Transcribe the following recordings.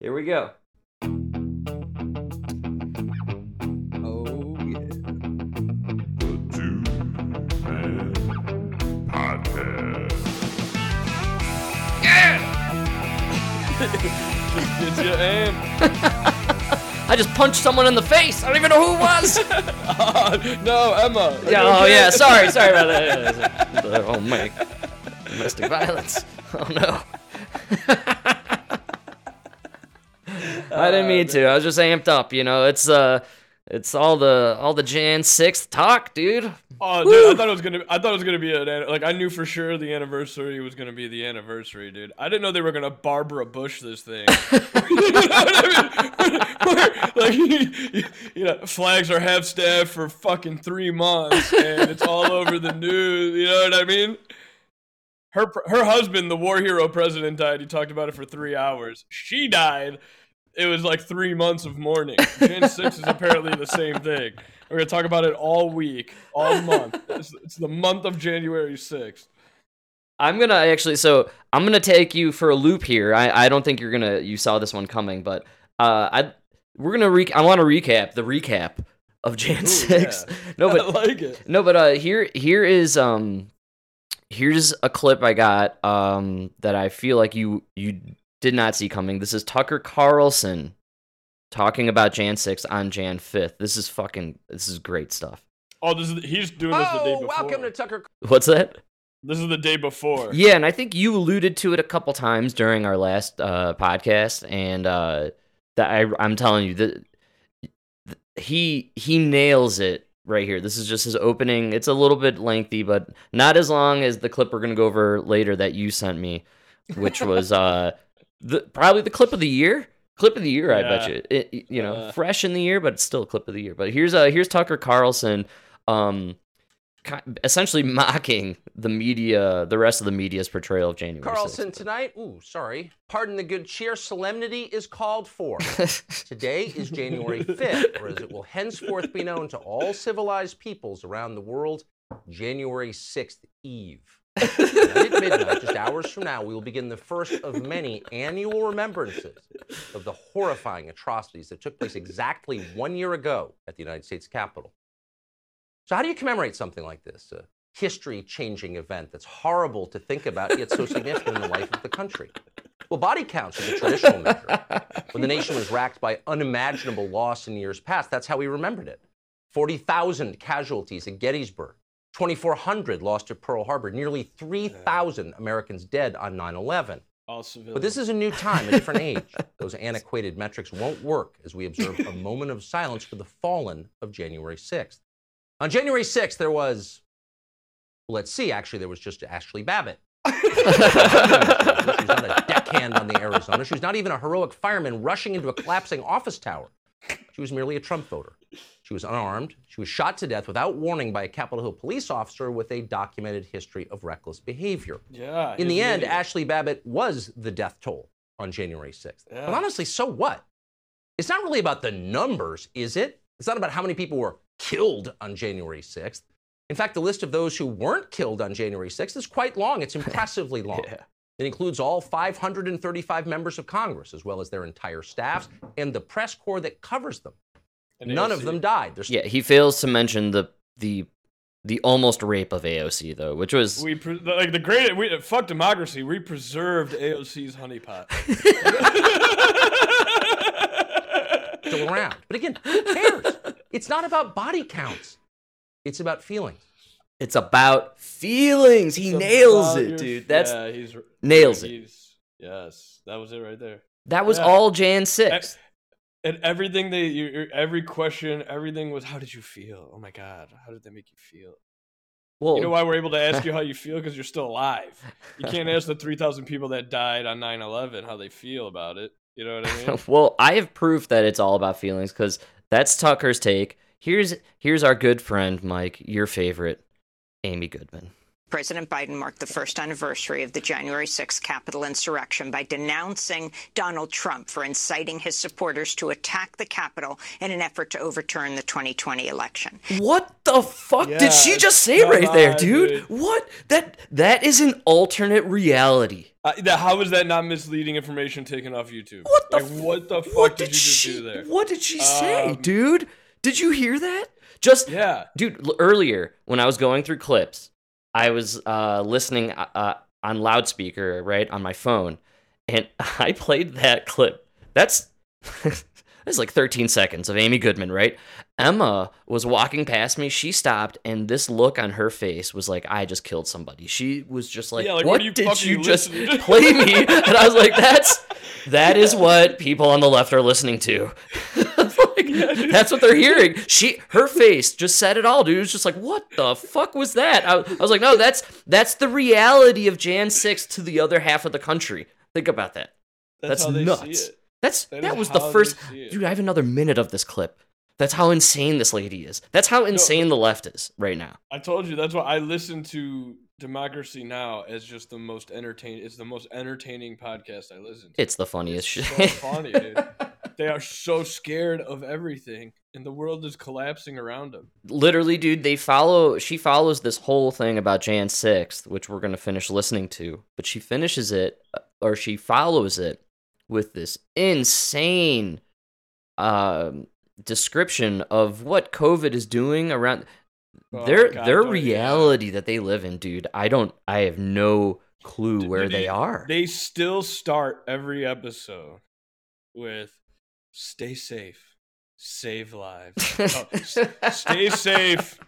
Here we go. Oh yeah. The Dude Man Podcast. Gets you amped. I just punched someone in the face. I don't even know who it was. Uh, no, Emma. yeah. Oh yeah. Sorry. Sorry about that. Yeah, oh my. Domestic violence. Oh no. I didn't mean to. I was just amped up. You know, it's uh, it's all the all the Jan sixth talk, dude. Oh, dude, I thought it was gonna. I thought it was gonna be an like. I knew for sure the anniversary was gonna be the anniversary, dude. I didn't know they were gonna Barbara Bush this thing. you know what I mean? Like, you, you know, flags are half staffed for fucking three months, and it's all over the news. You know what I mean? Her her husband, the war hero president, died. He talked about it for three hours. She died. It was like three months of mourning. Jan 6 is apparently the same thing. We're going to talk about it all week, all month. It's, it's the month of January 6th. I'm gonna actually. So I'm gonna take you for a loop here. I, I don't think you're gonna. You saw this one coming, but uh, I we're gonna re. I want to recap the recap of Jan Ooh, six. yeah. No, I but like it. no, but uh, here here is um, here's a clip I got um that I feel like you you did not see coming. This is Tucker Carlson talking about Jan six on Jan fifth. This is fucking. This is great stuff. Oh, this is he's doing this the day Oh, before. welcome to Tucker. What's that? this is the day before. Yeah, and I think you alluded to it a couple times during our last uh, podcast, and uh, that I, I'm telling you that he he nails it right here. This is just his opening. It's a little bit lengthy, but not as long as the clip we're gonna go over later that you sent me, which was uh, the probably the clip of the year. Clip of the year, I bet you. It, it- you know, Uh. fresh in the year, but it's still a clip of the year. But here's uh here's Tucker Carlson, um, essentially mocking the media, the rest of the media's portrayal of January. Carlson tonight. Ooh, sorry. Pardon the good cheer. Solemnity is called for. Today is January 5th, or as it will henceforth be known to all civilized peoples around the world, January 6th Eve. At midnight, just hours from now, we will begin the first of many annual remembrances of the horrifying atrocities that took place exactly one year ago at the United States Capitol. So, how do you commemorate something like this? A history changing event that's horrible to think about, yet so significant in the life of the country. Well, body counts are the traditional measure. When the nation was racked by unimaginable loss in years past, that's how we remembered it. 40,000 casualties at Gettysburg, 2,400 lost at Pearl Harbor, nearly 3,000 Americans dead on 9 11. But this is a new time, a different age. Those antiquated metrics won't work as we observe a moment of silence for the fallen of January 6th. On January 6th, there was, well, let's see, actually, there was just Ashli Babbitt. she was not a deckhand on the Arizona. She was not even a heroic fireman rushing into a collapsing office tower. She was merely a Trump voter. She was unarmed. She was shot to death without warning by a Capitol Hill police officer with a documented history of reckless behavior. yeah. In the end, idiot. Ashli Babbitt was the death toll on January 6th. Yeah. But honestly, so what? It's not really about the numbers, is it? It's not about how many people were killed on January 6th. In fact, the list of those who weren't killed on January 6th is quite long. It's impressively long. Yeah. It includes all 535 members of Congress, as well as their entire staffs and the press corps that covers them. And None of them died. There's yeah, he fails to mention the the the almost rape of AOC though, which was We pre- like the great. We fuck democracy. We preserved AOC's honeypot. still around. But again, who cares? It's not about body counts. It's about feelings. it's about feelings. He It's nails it, your- dude. That's yeah, he's nails it. Yes, that was it right there. that was yeah. all Jan sixth. And everything they, you, every question, everything was, how did you feel? Oh my god, how did they make you feel? Well, You know why we're able to ask you how you feel? Because you're still alive. You can't ask the 3,000 people that died on 9 11 how they feel about it. You know what I mean? well, I have proof that it's all about feelings because that's Tucker's take. Here's here's our good friend Mike, your favorite, Amy Goodman. President Biden marked the first anniversary of the January 6th Capitol insurrection by denouncing Donald Trump for inciting his supporters to attack the Capitol in an effort to overturn the 2020 election. What the fuck Yeah, did she just say come right there, dude? dude. What? That that is an alternate reality. Uh, that, how is that not misleading information taken off YouTube? What the like, f- what the fuck What did, did you just she? do there? What did she say, Um, dude? Did you hear that? Just Yeah. dude. l- Earlier when I was going through clips, I was uh, listening uh, uh, on loudspeaker, right, on my phone, and I played that clip. That's that's like 13 seconds of Amy Goodman, right? Emma was walking past me. She stopped, and this look on her face was like, "I just killed somebody." She was just like, Yeah, like, "What did you just to?" play me?" And I was like, "That's that is what people on the left are listening to." That's what they're hearing. She, her face just said it all, dude. It was just like, what the fuck was that? I, I was like, no, that's that's the reality of Jan 6 to the other half of the country. Think about that. That's, they nuts. That's That that, was the first. Dude, I have another minute of this clip. That's how insane this lady is. That's how insane the left is right now. I told you that's why I listen to Democracy Now is just the most entertaining. It's the most entertaining podcast I listen to. It's the funniest It's shit. so funny, dude. They are so scared of everything, and the world is collapsing around them. literally, dude, they follow. She follows this whole thing about Jan sixth, which we're gonna finish listening to. But she finishes it, uh, or she follows it with this insane um, description of what COVID is doing around Oh, their God, their yeah. reality that they live in, dude. I don't. I have no clue where they are. They still start every episode with "Stay safe, save lives." Oh, stay safe,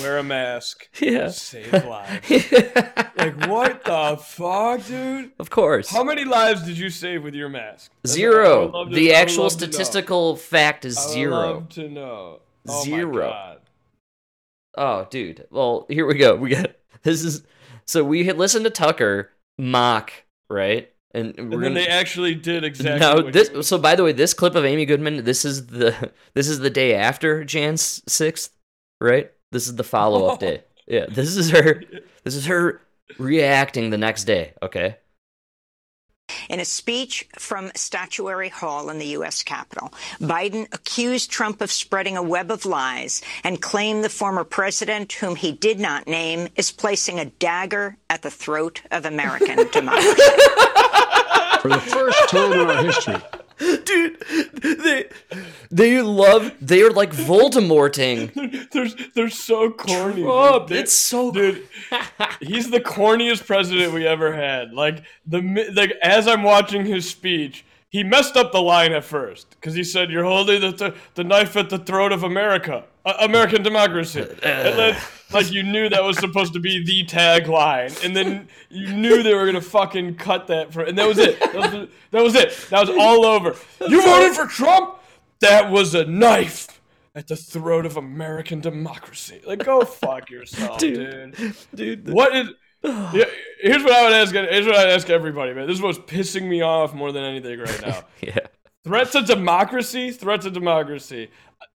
wear a mask, yeah. save lives. Like what the fuck, dude? of course. How many lives did you save with your mask? That's- Zero. to- the actual love to know. statistical fact is zero. love to know. Oh my Zero. Oh, dude. Well, here we go. We got this is so we had listened to Tucker mock, right? And we're And then gonna they actually did exactly. what this. So by the way, this clip of Amy Goodman. This is the this is the day after Jan sixth, right? This is the follow up day. Yeah, this is her. This is her reacting the next day. Okay. In a speech from Statuary Hall in the U.S. Capitol, Biden accused Trump of spreading a web of lies and claimed the former president, whom he did not name, is placing a dagger at the throat of American democracy. For the first time in our history, Dude, they they love they are like Voldemorting. they're, they're so corny. Trump. They- It's so dude. He's the corniest president we ever had. Like the like as I'm watching his speech, he messed up the line at first because he said, "You're holding the th- the knife at the throat of America, uh, American democracy." and then, like you knew that was supposed to be the tagline, and then you knew they were gonna fucking cut that for, and that was it. That was, the- that was it. That was all over. You voted for Trump. That was a knife at the throat of American democracy. Like, go fuck yourself, dude. Dude, What is? Yeah, here's what I would ask. Here's what I'd ask everybody, man. This is what's pissing me off more than anything right now. yeah. Threat to democracy. Threat to democracy.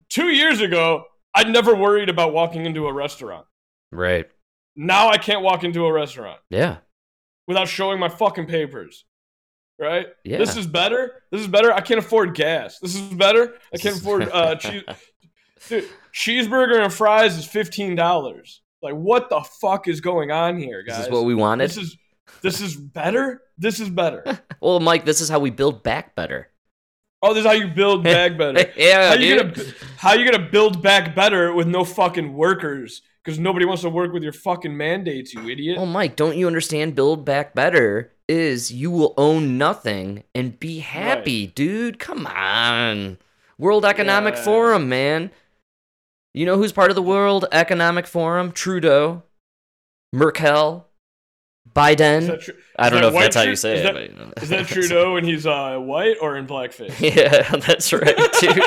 Two years ago, I never worried about walking into a restaurant. Right. Now I can't walk into a restaurant Yeah. without showing my fucking papers. Right? Yeah. This is better. This is better. I can't afford gas. This is better. I can't afford uh cheese. Dude, cheeseburger and fries is fifteen dollars. Like, what the fuck is going on here, guys? This is what we wanted. This is this is better. This is better. well, Mike, this is how we build back better. Oh, this is how you build back better. yeah, how you dude. gonna how you gonna build back better with no fucking workers? Because nobody wants to work with your fucking mandates, you idiot. Well, Mike, don't you understand? Build back better is you will own nothing and be happy, dude. Come on. World Economic Yeah. Forum, man. You know who's part of the World Economic Forum? Trudeau, Merkel, Biden. Tru- I don't know if that's how you say is it. that- but, you know. Is that Trudeau and he's uh, white or in blackface? Yeah, that's right, dude.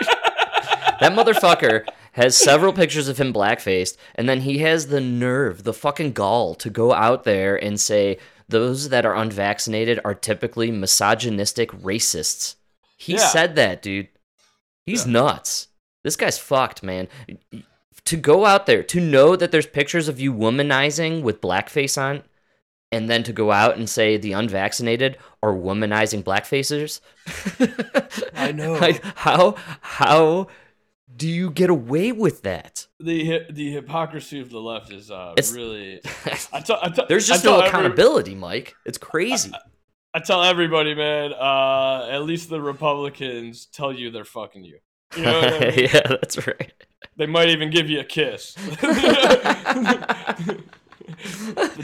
that motherfucker has several pictures of him blackfaced, and then he has the nerve, the fucking gall, to go out there and say those that are unvaccinated are typically misogynistic racists. He Yeah. said that, dude. He's Yeah. nuts. This guy's fucked, man. To go out there, to know that there's pictures of you womanizing with blackface on, and then to go out and say the unvaccinated are womanizing blackfacers. I know. Like, how how do you get away with that? the the hypocrisy of the left is uh, It's- really. I t- I t- There's just no every- accountability, Mike. It's crazy. I tell everybody, man. Uh, at least the Republicans tell you they're fucking you. You know I mean? yeah, that's right. They might even give you a kiss. the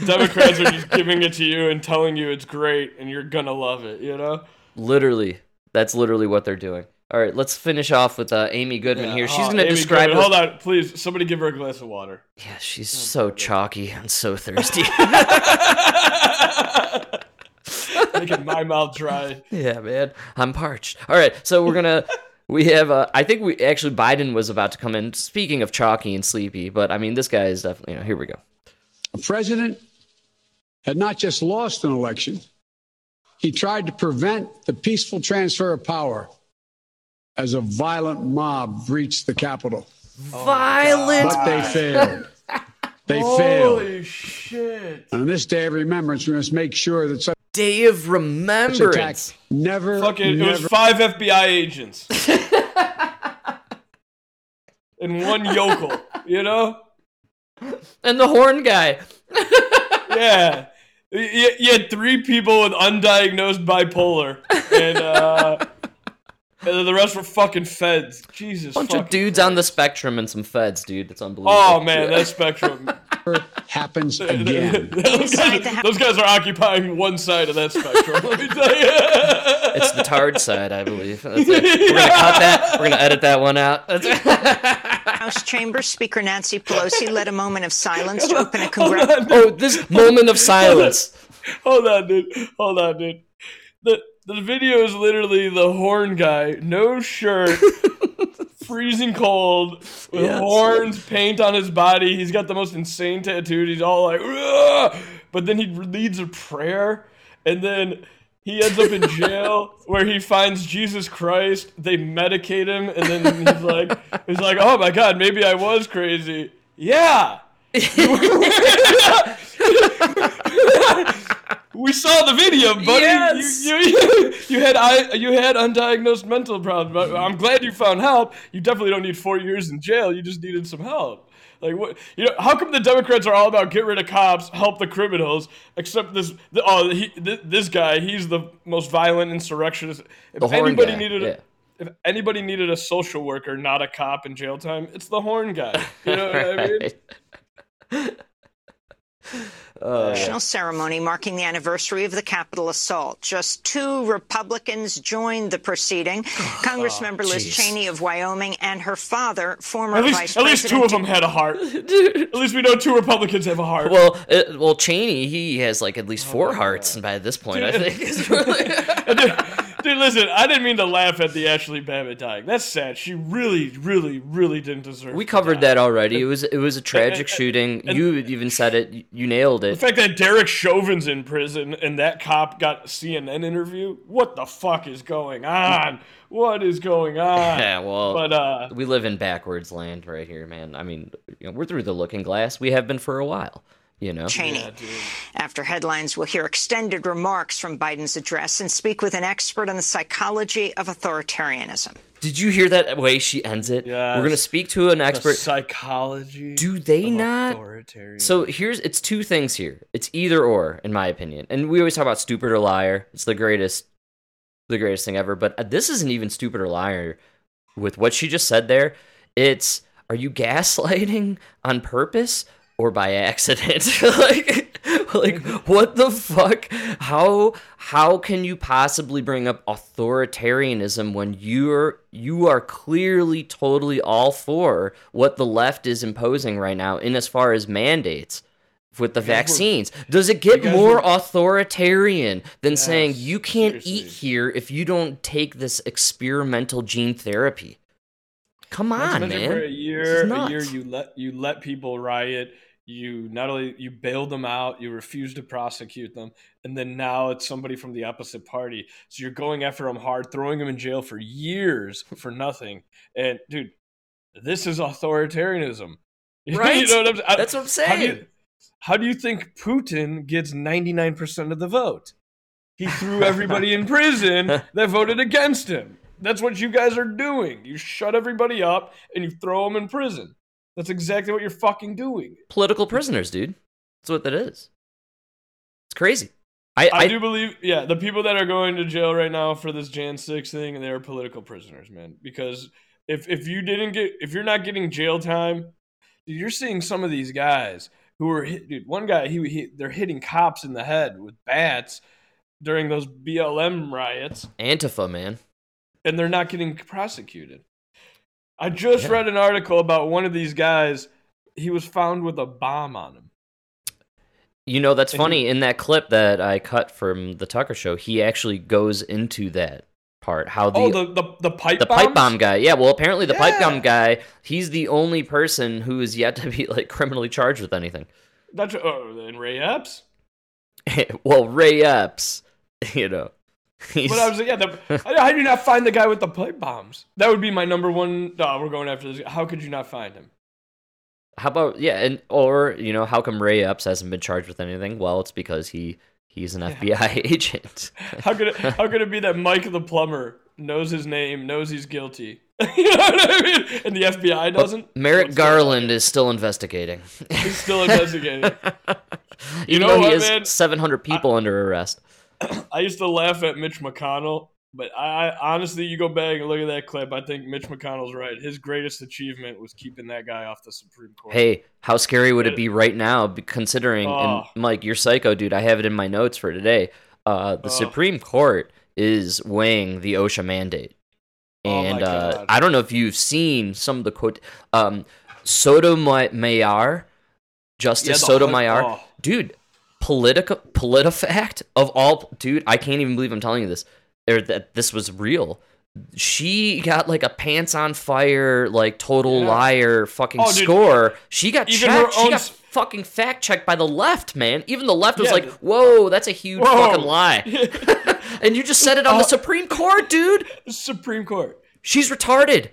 Democrats are just giving it to you and telling you it's great and you're gonna love it. You know. Literally, that's literally what they're doing. All right, let's finish off with uh, Amy Goodman here. She's Oh, gonna describe. Goodman. Hold on, please. Somebody give her a glass of water. Yeah, she's so chalky and so thirsty. Making my mouth dry. yeah, man, I'm parched. All right, so we're gonna. We have. Uh, I think we actually Biden was about to come in. Speaking of chalky and sleepy, but I mean, this guy is definitely. You know, here we go. A president had not just lost an election, he tried to prevent the peaceful transfer of power as a violent mob breached the Capitol. Violent. But they failed. They failed. Holy shit. And on this day of remembrance, we must make sure that such Day of remembrance. never, Fucking, it was five FBI agents. and one yokel, you know? And the horn guy. Yeah. You, you had three people with undiagnosed bipolar, and, uh, and then the rest were fucking feds. Jesus. Bunch of fucking dudes on the spectrum and some feds, dude. It's unbelievable. Oh man, that spectrum. happens again. those, guys, those guys are occupying one side of that spectrum. Let me tell you. It's the tard side, I believe. We're gonna cut that. We're gonna edit that one out. House Chamber Speaker Nancy Pelosi led a moment of silence to open a congressional. oh, this moment of silence. Hold on, dude. Hold on, dude. The the video is literally the horn guy, no shirt, freezing cold, with Yes. horns, paint on his body. He's got the most insane tattooed. He's all like, "Ugh!" but then he leads a prayer, and then he ends up in jail where he finds Jesus Christ. They medicate him, and then he's like, he's like, oh my god, maybe I was crazy. Yeah. We saw the video, buddy. Yes. You, you, you had I, you had undiagnosed mental problems. But I'm glad you found help. You definitely don't need four years in jail. You just needed some help. Like what? You know, how come the Democrats are all about get rid of cops, help the criminals? Except this, the, oh, he, th- this guy, he's the most violent insurrectionist. If The horn anybody guy, needed, a, yeah. if anybody needed a social worker, not a cop in jail time, it's the horn guy. You know what I mean? Uh, National ceremony marking the anniversary of the Capitol assault. Just two Republicans joined the proceeding. Congressmember Liz jeez. Cheney of Wyoming and her father, former At Vice least, at least two of them had a heart. At least we know two Republicans have a heart. well, it, well, Cheney, he has like at least four hearts, and by this point, I think. dude, listen, I didn't mean to laugh at the Ashli Babbitt dying. That's sad. She really, really, really didn't deserve. we covered that already. It was it was a tragic and- shooting. You even said it. You nailed it. The fact that Derek Chauvin's in prison and that cop got a CNN interview. What the fuck is going on? What is going on? Yeah, well, But uh, we live in backwards land right here, man. I mean, you know, we're through the looking glass. We have been for a while. You know. Cheney. yeah. After headlines, we'll hear extended remarks from Biden's address and speak with an expert on the psychology of authoritarianism. Did you hear that way she ends it? Yes. We're gonna speak to an The expert. psychology. Do they of not? authoritarian- So here's it's two things here. It's either or, in my opinion. And we always talk about stupid or liar. It's the greatest, the greatest thing ever. But uh, this isn't even stupid or liar. With what she just said there, it's are you gaslighting on purpose or by accident? like, like what the fuck? How how can you possibly bring up authoritarianism when you're you are clearly totally all for what the left is imposing right now in as far as mandates with the vaccines. Does it get more were- authoritarian than saying you can't eat here if you don't take this experimental gene therapy? Come on, man. For a year, a year you let you let people riot. You not only you bailed them out, you refuse to prosecute them, and then now it's somebody from the opposite party. So you're going after them hard, throwing them in jail for years for nothing. And dude, this is authoritarianism. Right? you know what I'm saying? That's what I'm How do saying. you, how do you think Putin gets 99% of the vote? He threw everybody in prison that voted against him. That's what you guys are doing. You shut everybody up and you throw them in prison. That's exactly what you're fucking doing. Political prisoners, dude. That's what that is. It's crazy. I, I, I, do believe, yeah, the people that are going to jail right now for this Jan 6 thing, and they are political prisoners, man. Because if if you didn't get, if you're not getting jail time, you're seeing some of these guys who are, hit, dude. One guy, he, he they're hitting cops in the head with bats during those BLM riots, Antifa, man. and they're not getting prosecuted. I just Yeah. read an article about one of these guys. He was found with a bomb on him. You know, that's And he- funny. In that clip that I cut from the Tucker show, he actually goes into that part. How the oh, the the, the pipe the pipe bomb guy. Yeah, well, apparently the pipe bomb Yeah. guy, he's the only person who is yet to be like criminally charged with anything. That's oh, and Ray Epps. well, Ray Epps, you know, he's, But I was like, yeah, the, how do you not find the guy with the pipe bombs? That would be my number one. Oh, we're going after this. How could you not find him? how about yeah, and or you know, how come Ray Epps hasn't been charged with anything? Well, it's because he he's an FBI agent. How could it? How could it be that Mike the plumber knows his name, knows he's guilty? you know what I mean? And the FBI doesn't. Merrick What's Garland is still investigating. He's still investigating. Even know though what, he has man? 700 people under arrest. I used to laugh at Mitch McConnell, but I, I honestly, you go back and look at that clip. I think Mitch McConnell's right. His greatest achievement was keeping that guy off the Supreme Court. Hey, how scary would it be right now, considering, Oh. and Mike, you're psycho, dude. I have it in my notes for today. Uh, the Oh. Supreme Court is weighing the OSHA mandate. Oh And uh, I don't know if you've seen some of the quote. Um, Sotomayor, Justice Yeah, Sotomayor, oh. dude, Politica, PolitiFact of all, dude, I can't even believe I'm telling you this, or that this was real. She got like a pants on fire, like total Yeah. liar fucking Oh, score. She got Even her checked. She got fucking fact checked by the left, man. Even the left was Yeah, like, "Whoa, that's a huge Whoa. fucking lie." and you just said it on the Oh. Supreme Court, dude. Supreme Court. She's retarded.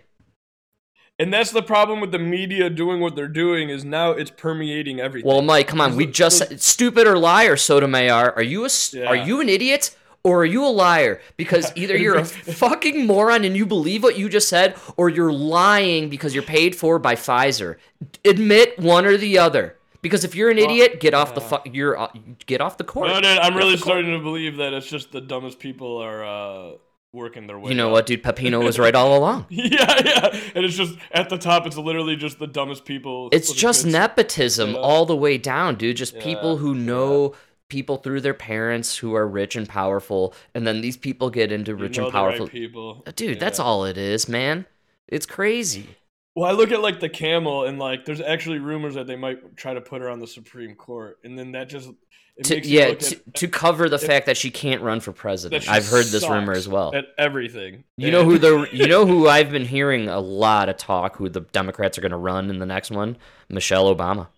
And that's the problem with the media doing what they're doing is now it's permeating everything. Well, Mike, come on. We just stupid or liar, Sotomayor. Are you a yeah. are you an idiot or are you a liar? Because either you're a fucking moron and you believe what you just said, or you're lying because you're paid for by Pfizer. Admit one or the other. Because if you're an idiot, get off the fu- you're uh, get off the court. No, dude, I'm Get really the court. starting to believe that it's just the dumbest people are uh, working their way. You know up. what, dude? Pepino was right all along. Yeah, yeah. And it's just at the top. It's literally just the dumbest people. It's just good- nepotism Yeah. all the way down, dude. Just people who know people through their parents who are rich and powerful, and then these people get into you rich and the right powerful. people. Uh, dude, that's all it is, man. It's crazy. Well, I look at like the camel, and like there's actually rumors that they might try to put her on the Supreme Court, and then that just To, yeah, to, at, to cover the fact that she can't run for president. I've heard this rumor as well. at everything. You know who the you know who I've been hearing a lot of talk who the Democrats are going to run in the next one? Michelle Obama.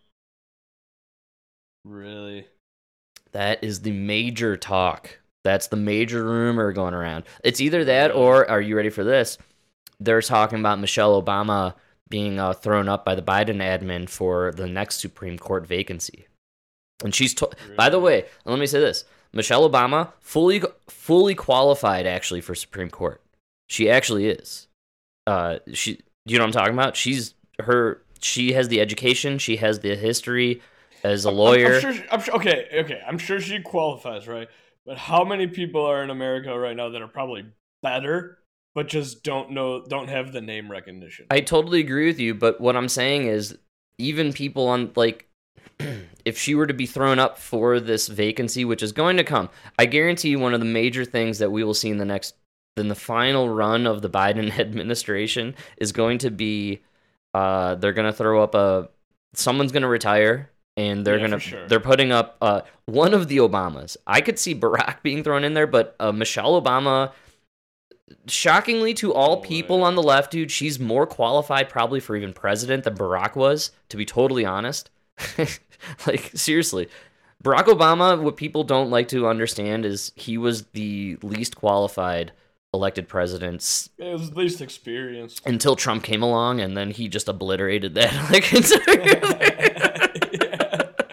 really? That is the major talk. That's the major rumor going around. It's either that or are you ready for this? They're talking about Michelle Obama being uh, thrown up by the Biden admin for the next Supreme Court vacancy. And she's to- by the way, let me say this. Michelle Obama fully fully qualified actually for Supreme Court. She actually is. Uh she you know what I'm talking about? She's her she has the education, she has the history as a I'm- lawyer. I'm, sure. she- I'm sure. Okay, okay. I'm sure she qualifies, right? But how many people are in America right now that are probably better, but just don't know, don't have the name recognition? I totally agree with you, but what I'm saying is even people on like if she were to be thrown up for this vacancy which is going to come, I guarantee you one of the major things that we will see in the next in the final run of the Biden administration is going to be uh they're going to throw up a someone's going to retire and they're Yeah, going to for sure. they're putting up uh one of the Obamas. I could see Barack being thrown in there, but uh, Michelle Obama shockingly to all No people on the left, dude, she's more qualified probably for even president than Barack was, to be totally honest. like, seriously. Barack Obama, what people don't like to understand is he was the least qualified elected president s- It was least experienced. until Trump came along, and then he just obliterated that. like,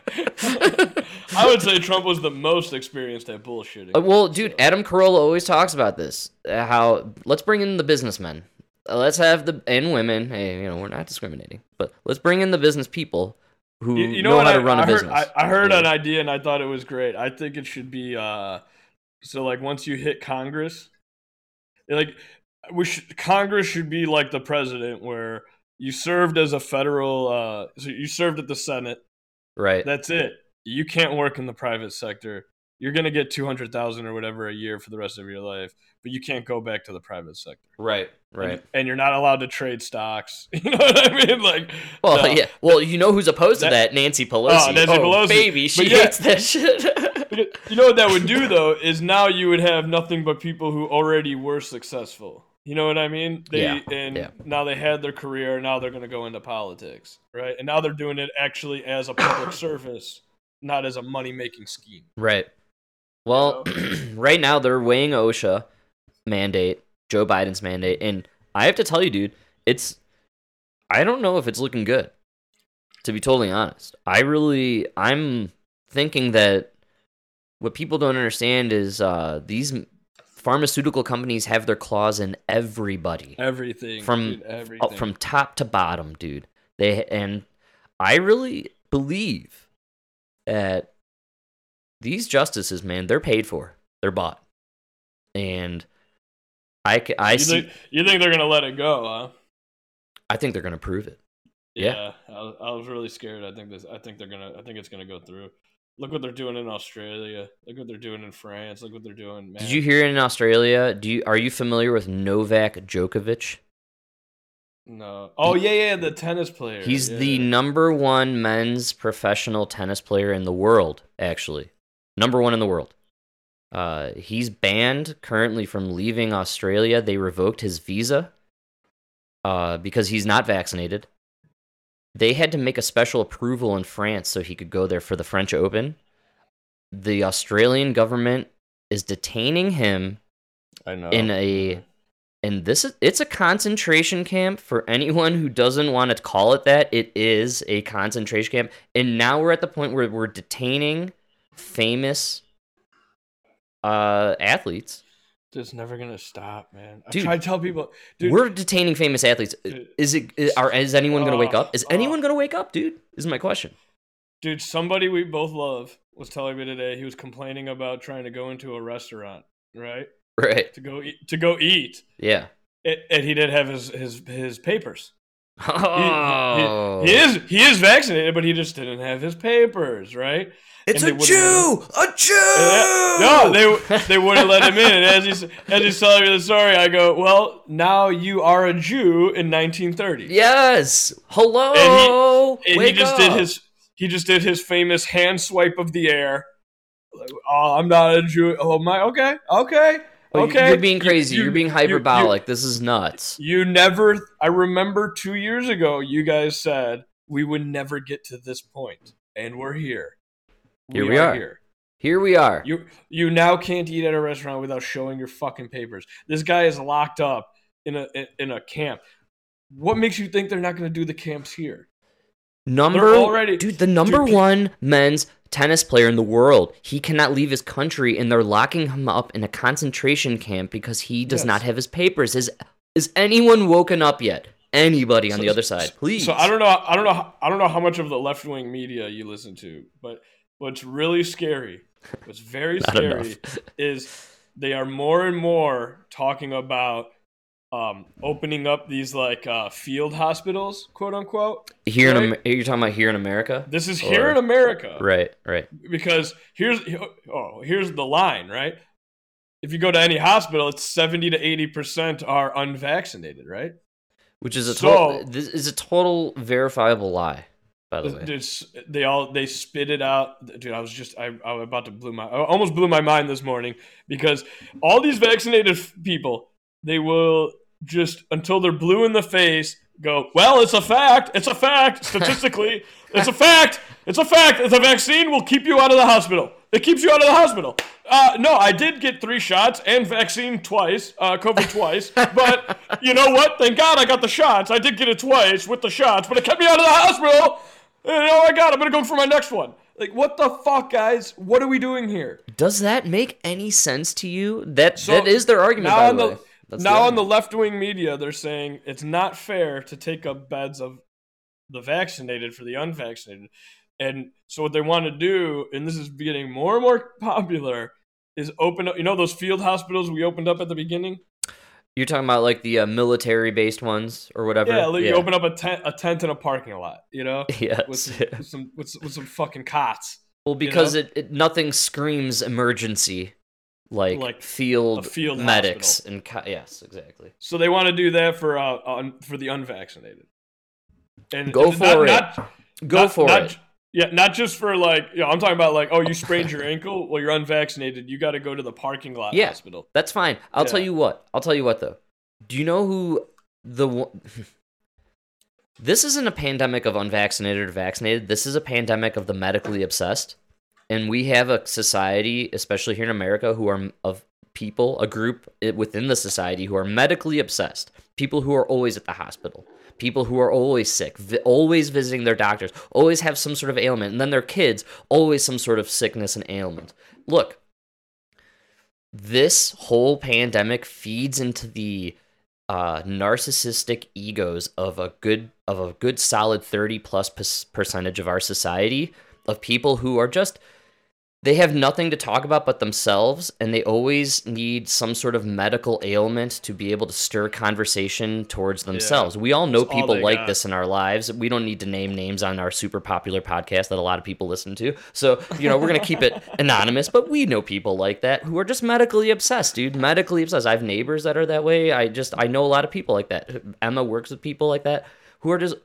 I would say Trump was the most experienced at bullshitting. Uh, well, dude, Adam Carolla always talks about this. uh, How let's bring in the businessmen. Uh, Let's have the and women. Hey, you know we're not discriminating, but let's bring in the business people who You, you know, know, what how I, to run a I heard, business. I, I heard Yeah. an idea and I thought it was great. I think it should be uh, so like once you hit Congress, like we should, Congress should be like the president, where you served as a federal, uh, so you served at the Senate. right. That's it. You can't work in the private sector. You're gonna get two hundred thousand or whatever a year for the rest of your life, but you can't go back to the private sector. right. Right. And, you're not allowed to trade stocks. You know what I mean? Like, Well, no. yeah. Well, you know who's opposed to That- that? Nancy Pelosi. Oh, Nancy oh, Pelosi. baby, she yeah. hates that shit. You know what that would do though is now you would have nothing but people who already were successful. You know what I mean? They Yeah, and yeah. now they had their career, now they're going to go into politics, right? And now they're doing it actually as a public service, not as a money-making scheme. right. Well, right now they're weighing OSHA mandate, Joe Biden's mandate, and I have to tell you, dude, it's. I don't know if it's looking good. To be totally honest, I really, I'm thinking that what people don't understand is uh, these pharmaceutical companies have their claws in everybody. Everything from dude, uh, everything. from top to bottom, dude. They and I really believe that these justices, man, they're paid for, they're bought, and I I you see. think, you think they're going to let it go, huh? I think they're gonna prove it. Yeah. I, was, I was really scared. I think this. I think they're gonna. I think it's gonna go through. Look what they're doing in Australia. Look what they're doing in France. Look what they're doing. Man. Did you hear in Australia? Do you are you familiar with Novak Djokovic? No. Oh yeah, yeah, the tennis player. He's yeah. the number one men's professional tennis player in the world, actually. Number one in the world. Uh, he's banned currently from leaving Australia. They revoked his visa uh, because he's not vaccinated. They had to make a special approval in France so he could go there for the French Open. The Australian government is detaining him I know. in a and this is it's a concentration camp for anyone who doesn't want to call it that it is a concentration camp and now we're at the point where we're detaining famous uh athletes It's never gonna stop, man. I Dude, try to tell people, dude. we're detaining famous athletes uh, is it is, are is anyone going to wake up is oh. anyone going to wake up dude is my question dude, somebody we both love was telling me today. He was complaining about trying to go into a restaurant, right? right To go eat, to go eat, yeah and, and he didn't have his his his papers. He- he- oh He, is he is vaccinated, but he just didn't have his papers, right? it's a they wouldn't jew a jew No, they they wouldn't let him in. And as he's as he's telling me the story, I go, "Well, now you are a Jew in 1930." yes hello and wake he just up. did his he just did his famous hand swipe of the air. Like, oh, I'm not a Jew. Oh my, okay, okay, Oh, you- okay. You're being crazy. You- You, are being you- hyperbolic. this is nuts. You, you never. I remember two years ago, you guys said we would never get to this point, and we're here. Here we are. Here. Here we are. You you now can't eat at a restaurant without showing your fucking papers. This guy is locked up in a in, in a camp. What makes you think they're not going to do the camps here? number already- dude, the number Dude, one men's tennis player in the world. He cannot leave his country, and they're locking him up in a concentration camp because he does Yes. not have his papers. Is is anyone woken up yet? Anybody on So- the other side, please. So I don't know. I don't know. how- I don't know how much of the left wing media you listen to, but what's really scary, what's very scary, enough. is they are more and more talking about um, opening up these like uh, field hospitals, quote unquote. Here in right? Am- you're talking about here in America, This is here in America, right? Right. because here's oh here's the line right if you go to any hospital it's 70 to 80 percent are unvaccinated right Which is a So- total. This is a total verifiable lie. By the way, they all they spit it out dude i was just i, I was about to blew my I almost blew my mind this morning because all these vaccinated people they will just until they're blue in the face go well it's a fact. It's a fact statistically. It's a fact. It's a fact. The vaccine will keep you out of the hospital. It keeps you out of the hospital. Uh, no i did get three shots and vaccine twice uh, covid twice but you know what? Thank god i got the shots. I did get it twice with the shots but it kept me out of the hospital. And oh my god i'm gonna go for my next one. Like what the fuck guys? What are we doing here? Does that make any sense to you? That So, that is their argument. by the the, way. That's now on the left wing media, they're saying it's not fair to take up beds of the vaccinated for the unvaccinated. And so what they want to do, and this is getting more and more popular, is open up. You know those field hospitals we opened up at the beginning. You're talking about like the uh, military-based ones or whatever. Yeah, like you open up a tent, a tent in a parking lot. You know, Yes. with, some, with some with, with some fucking cots. Well, because know? it, it nothing screams emergency like, Like field, field medics hospital. and co- yes, exactly. So they want to do that for uh un, for the unvaccinated. And Go and for it. not- Go not- for not it. Yeah, not just for like, you know, I'm talking about like, oh, you sprained your ankle. Well, you're unvaccinated. You got to go to the parking lot Yeah. hospital. That's fine. I'll tell you what. I'll tell you what though. Do you know who the one? this isn't a pandemic of unvaccinated or vaccinated. This is a pandemic of the medically obsessed. And we have a society, especially here in America, who are of people, a group within the society who are medically obsessed. People who are always at the hospital. People who are always sick, always visiting their doctors, always have some sort of ailment. And then their kids, always some sort of sickness and ailment. Look, this whole pandemic feeds into the uh, narcissistic egos of a good of a good solid 30 plus percentage of our society of people who are just they have nothing to talk about but themselves and they always need some sort of medical ailment to be able to stir conversation towards themselves. We all know That's people they like got. this in our lives. We don't need to name names on our super popular podcast that a lot of people listen to. So you know we're going to keep it anonymous but we know people like that who are just medically obsessed dude. Medically obsessed. I have neighbors that are that way. I just i know a lot of people like that. Emma works with people like that who are just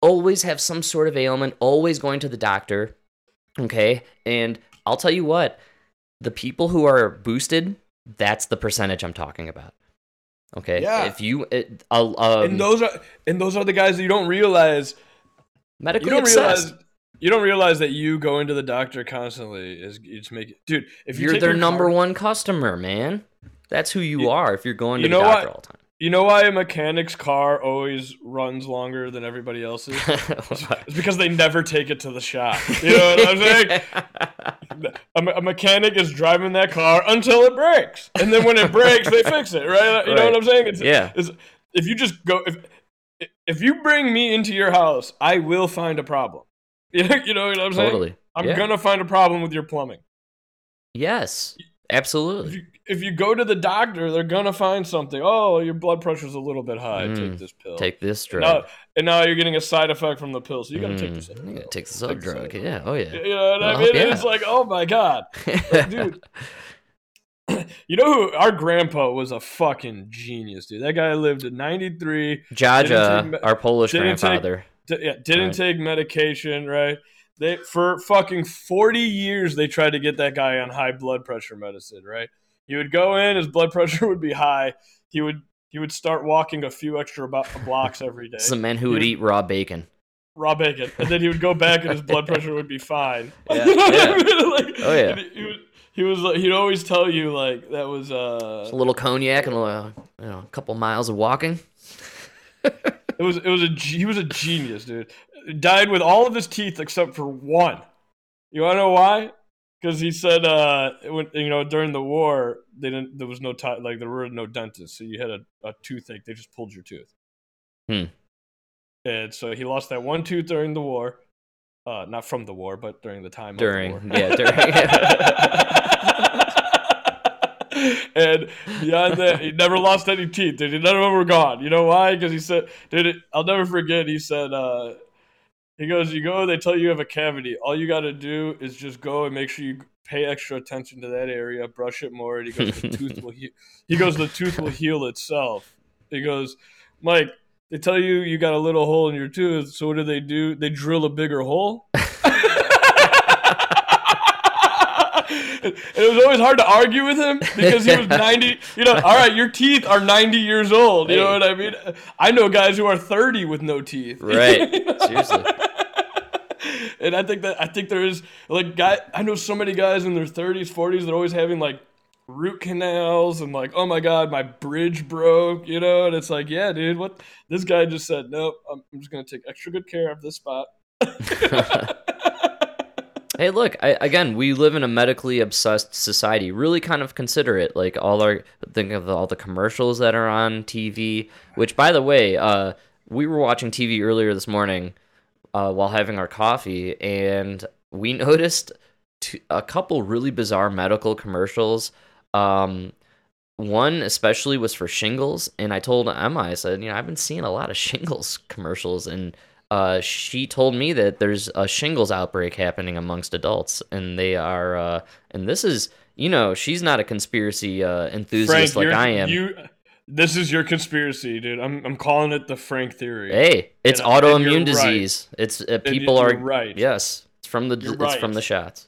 always have some sort of ailment always going to the doctor okay? And i'll tell you what the people who are boosted that's the percentage i'm talking about okay Yeah. if you it, uh, um, and those are and those are the guys that you don't realize. medically You don't obsessed realize. You don't realize that you going to the doctor constantly is it's making dude. If you you're their number one customer man that's who you You- are if you're going to you the doctor what? all the time You know why a mechanic's car always runs longer than everybody else's? It's because they never take it to the shop. You know what I'm saying? A, me- a mechanic is driving that car until it breaks, and then when it breaks, they fix it. Right? You know what I'm saying? It's, Yeah. It's, if you just go, if if you bring me into your house, I will find a problem. You know, you know what I'm saying? totally I'm Yeah. gonna find a problem with your plumbing. yes If absolutely you if you go to the doctor, they're gonna find something. Oh, your blood pressure's a little bit high. Mm. Take this pill. take this drug now, and now you're getting a side effect from the pill, so you gotta take Mm, this. other you gotta take this other Take this drug yeah oh yeah You know what I mean? yeah. It's like, oh my god, dude. You know who our grandpa was a fucking genius, dude. That guy lived at 93. Jaja, take our Polish take- grandfather. D- yeah, didn't Right. take medication, right? They for fucking 40 years they tried to get that guy on high blood pressure medicine, right? He would go in, his blood pressure would be high. He would he would start walking a few extra blocks every day. This is a man who would eat raw bacon. raw bacon, and then he would go back and his blood pressure would be fine. Yeah, You know what I yeah. mean? Like, Oh, yeah. He, he was, he was like, he'd always tell you like that was Just uh, a little cognac and a, you know, a couple miles of walking. it was it was a he was a genius, dude. Died with all of his teeth except for one. You want to know why? Because he said, uh, when, you know, during the war, they didn't. There was no ti like there were no dentists, so you had a, a toothache. They just pulled your tooth. Hmm. And so he lost that one tooth during the war, uh, not from the war, but during the time During, of the yeah, during and beyond that, he never lost any teeth. Dude. None of them were gone. You know why? Because he said, dude, I'll never forget. He said, uh, he goes, you go, they tell you you have a cavity. All you got to do is just go and make sure you pay extra attention to that area, brush it more. And he goes, the tooth will he-. he goes, the tooth will heal itself. He goes, Mike, they tell you you got a little hole in your tooth. So what do they do? They drill a bigger hole. And it was always hard to argue with him because he was 90. You know, all right, your teeth are 90 years old. You know what I mean? I know guys who are 30 with no teeth. Right. Seriously. and I think that I think there is like guy. I know so many guys in their 30s, 40s. They're always having like root canals and like, oh my god, my bridge broke. You know, and it's like, yeah, dude, what? This guy just said, nope. I'm, I'm just gonna take extra good care of this spot. Hey, look, I, again, we live in a medically obsessed society. Really kind of consider it. Like all our think of all the commercials that are on TV, which by the way, uh we were watching TV earlier this morning uh, while having our coffee, and we noticed t- a couple really bizarre medical commercials. Um, one especially was for shingles, and I told Emma, I said, you know, I've been seeing a lot of shingles commercials, and uh, she told me that there's a shingles outbreak happening amongst adults, and they are, uh, and this is, you know, she's not a conspiracy uh, enthusiast Frank, like I am. You, this is your conspiracy, dude. I'm I'm calling it the Frank theory. Hey, it's And- and autoimmune right. disease. It's uh, people are right. Yes, it's from the You're it's from the shots.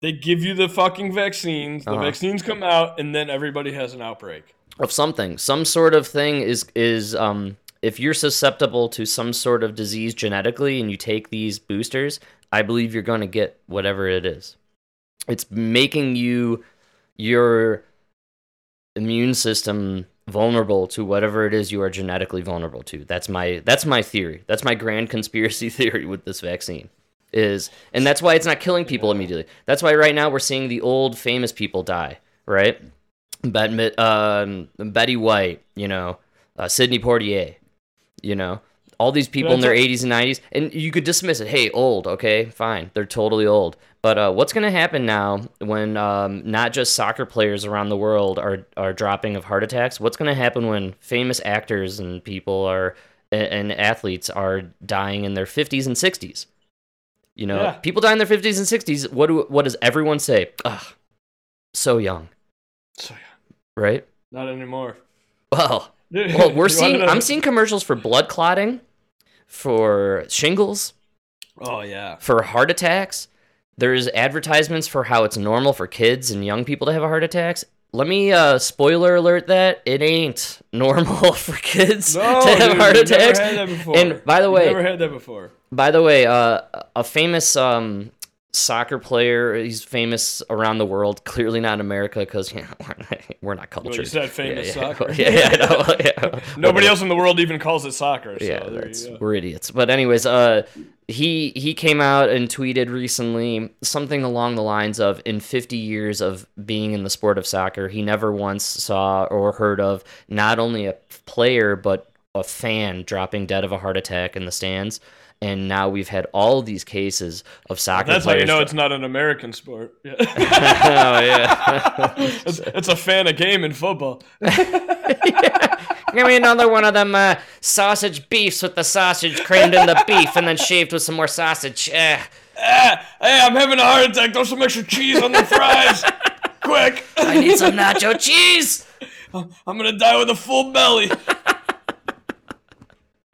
They give you the fucking vaccines. The Uh-huh. vaccines come out, and then everybody has an outbreak. of something some sort of thing is is um if you're susceptible to some sort of disease genetically and you take these boosters i believe you're going to get whatever it is. It's making you your immune system vulnerable to whatever it is you are genetically vulnerable to. That's my that's my theory. That's my grand conspiracy theory with this vaccine is and that's why it's not killing people immediately. That's why right now we're seeing the old famous people die right? Bet, um, Betty White, you know, uh, Sidney Poitier, you know, all these people in their 80s and 90s, and you could dismiss it. Hey, old, okay, fine, they're totally old. But uh, what's going to happen now when um, not just soccer players around the world are are dropping of heart attacks? What's going to happen when famous actors and people are and, and athletes are dying in their 50s and 60s? You know, Yeah. people die in their 50s and 60s. What do what does everyone say? Ugh, so young, So yeah, right? not anymore. Well, well, we're seeing. I'm seeing commercials for blood clotting, for shingles, Oh yeah. for heart attacks. There's advertisements for how it's normal for kids and young people to have heart attacks. Let me uh, spoiler alert that it ain't normal for kids No, to have dude, heart attacks. had that before. And by the way, never had that before. by the way, uh, a famous um, soccer player. He's famous around the world. Clearly not in America because you know, we're not Well, cultured. said famous yeah, yeah. soccer. Yeah, yeah, know. Yeah. Nobody else in the world even calls it soccer. So yeah, that's, we're idiots. But anyways, uh, he he came out and tweeted recently something along the lines of, "In 50 years of being in the sport of soccer, he never once saw or heard of not only a player but a fan dropping dead of a heart attack in the stands." And now we've had all these cases of soccer That's how you know it's not an American sport. Yeah. oh yeah. it's, it's a fan of game in football. Give me another one of them uh, sausage beefs with the sausage creamed in the beef and then shaved with some more sausage. Eh. Ah, hey, I'm having a heart attack. Throw some extra cheese on the fries. Quick. I need some nacho cheese. I'm gonna die with a full belly.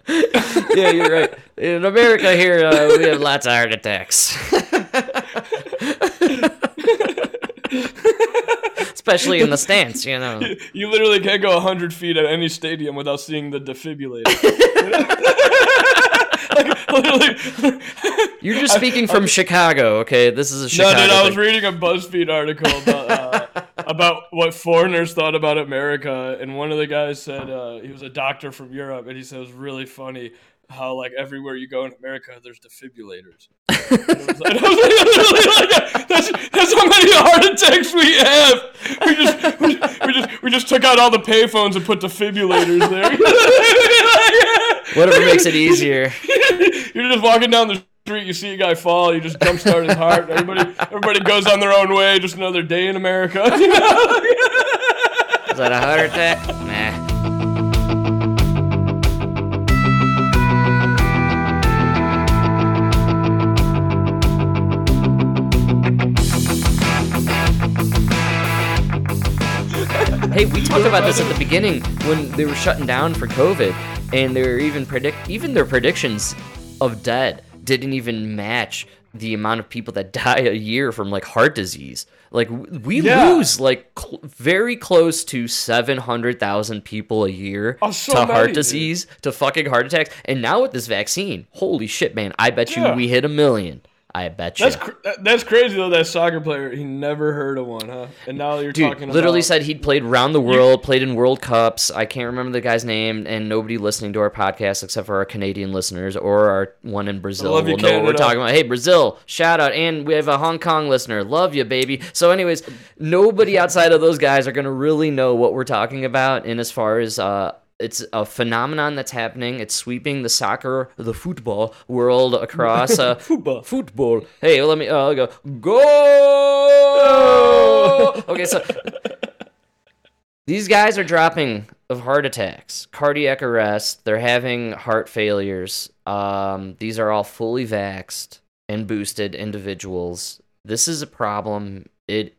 yeah, you're right. In America, here uh, we have lots of heart attacks, especially in the stands. You know, You literally can't go 100 feet at any stadium without seeing the defibrillator. like, you're just speaking from Chicago. Okay, this is a No, Chicago. dude, I was reading a BuzzFeed article about uh, about what foreigners thought about America, and one of the guys said uh, he was a doctor from Europe, and he said it was really funny how like everywhere you go in America, there's defibrillators. Was like- I was literally like, that's, that's how many heart attacks we have. We just we, we just we just took out all the payphones and put defibrillators there. Whatever makes it easier. You're just walking down the street, you see a guy fall, you just jumpstart his heart. Everybody, everybody goes on their own way. Just another day in America. Is that a heart attack? Nah. Hey, we talked about this at the beginning when they were shutting down for COVID, and they were even predict even their predictions of dead didn't even match the amount of people that die a year from like heart disease. Like we Yeah. lose like cl- very close to seven hundred thousand people a year Oh, so to many, heart dude. disease, to fucking heart attacks, and now with this vaccine, holy shit, man! I bet you we hit a million. I bet you. That's cr- that's crazy though. That soccer player, he never heard of one, huh? And now you're talking. Dude, talking literally about. said he'd played around the world, played in World Cups. I can't remember the guy's name, and nobody listening to our podcast except for our Canadian listeners or our one in Brazil will know what we're talking about. Hey, Brazil, shout out. And we have a Hong Kong listener. Love you, baby. So, anyways, nobody outside of those guys are going to really know what we're talking about. And as far as, uh, it's a phenomenon that's happening. It's sweeping the soccer, the football world across uh, Football. football. Hey, let me uh, go. Go. Okay, so these guys are dropping of heart attacks, cardiac arrest. They're having heart failures. Um, these are all fully vaxxed and boosted individuals. This is a problem. It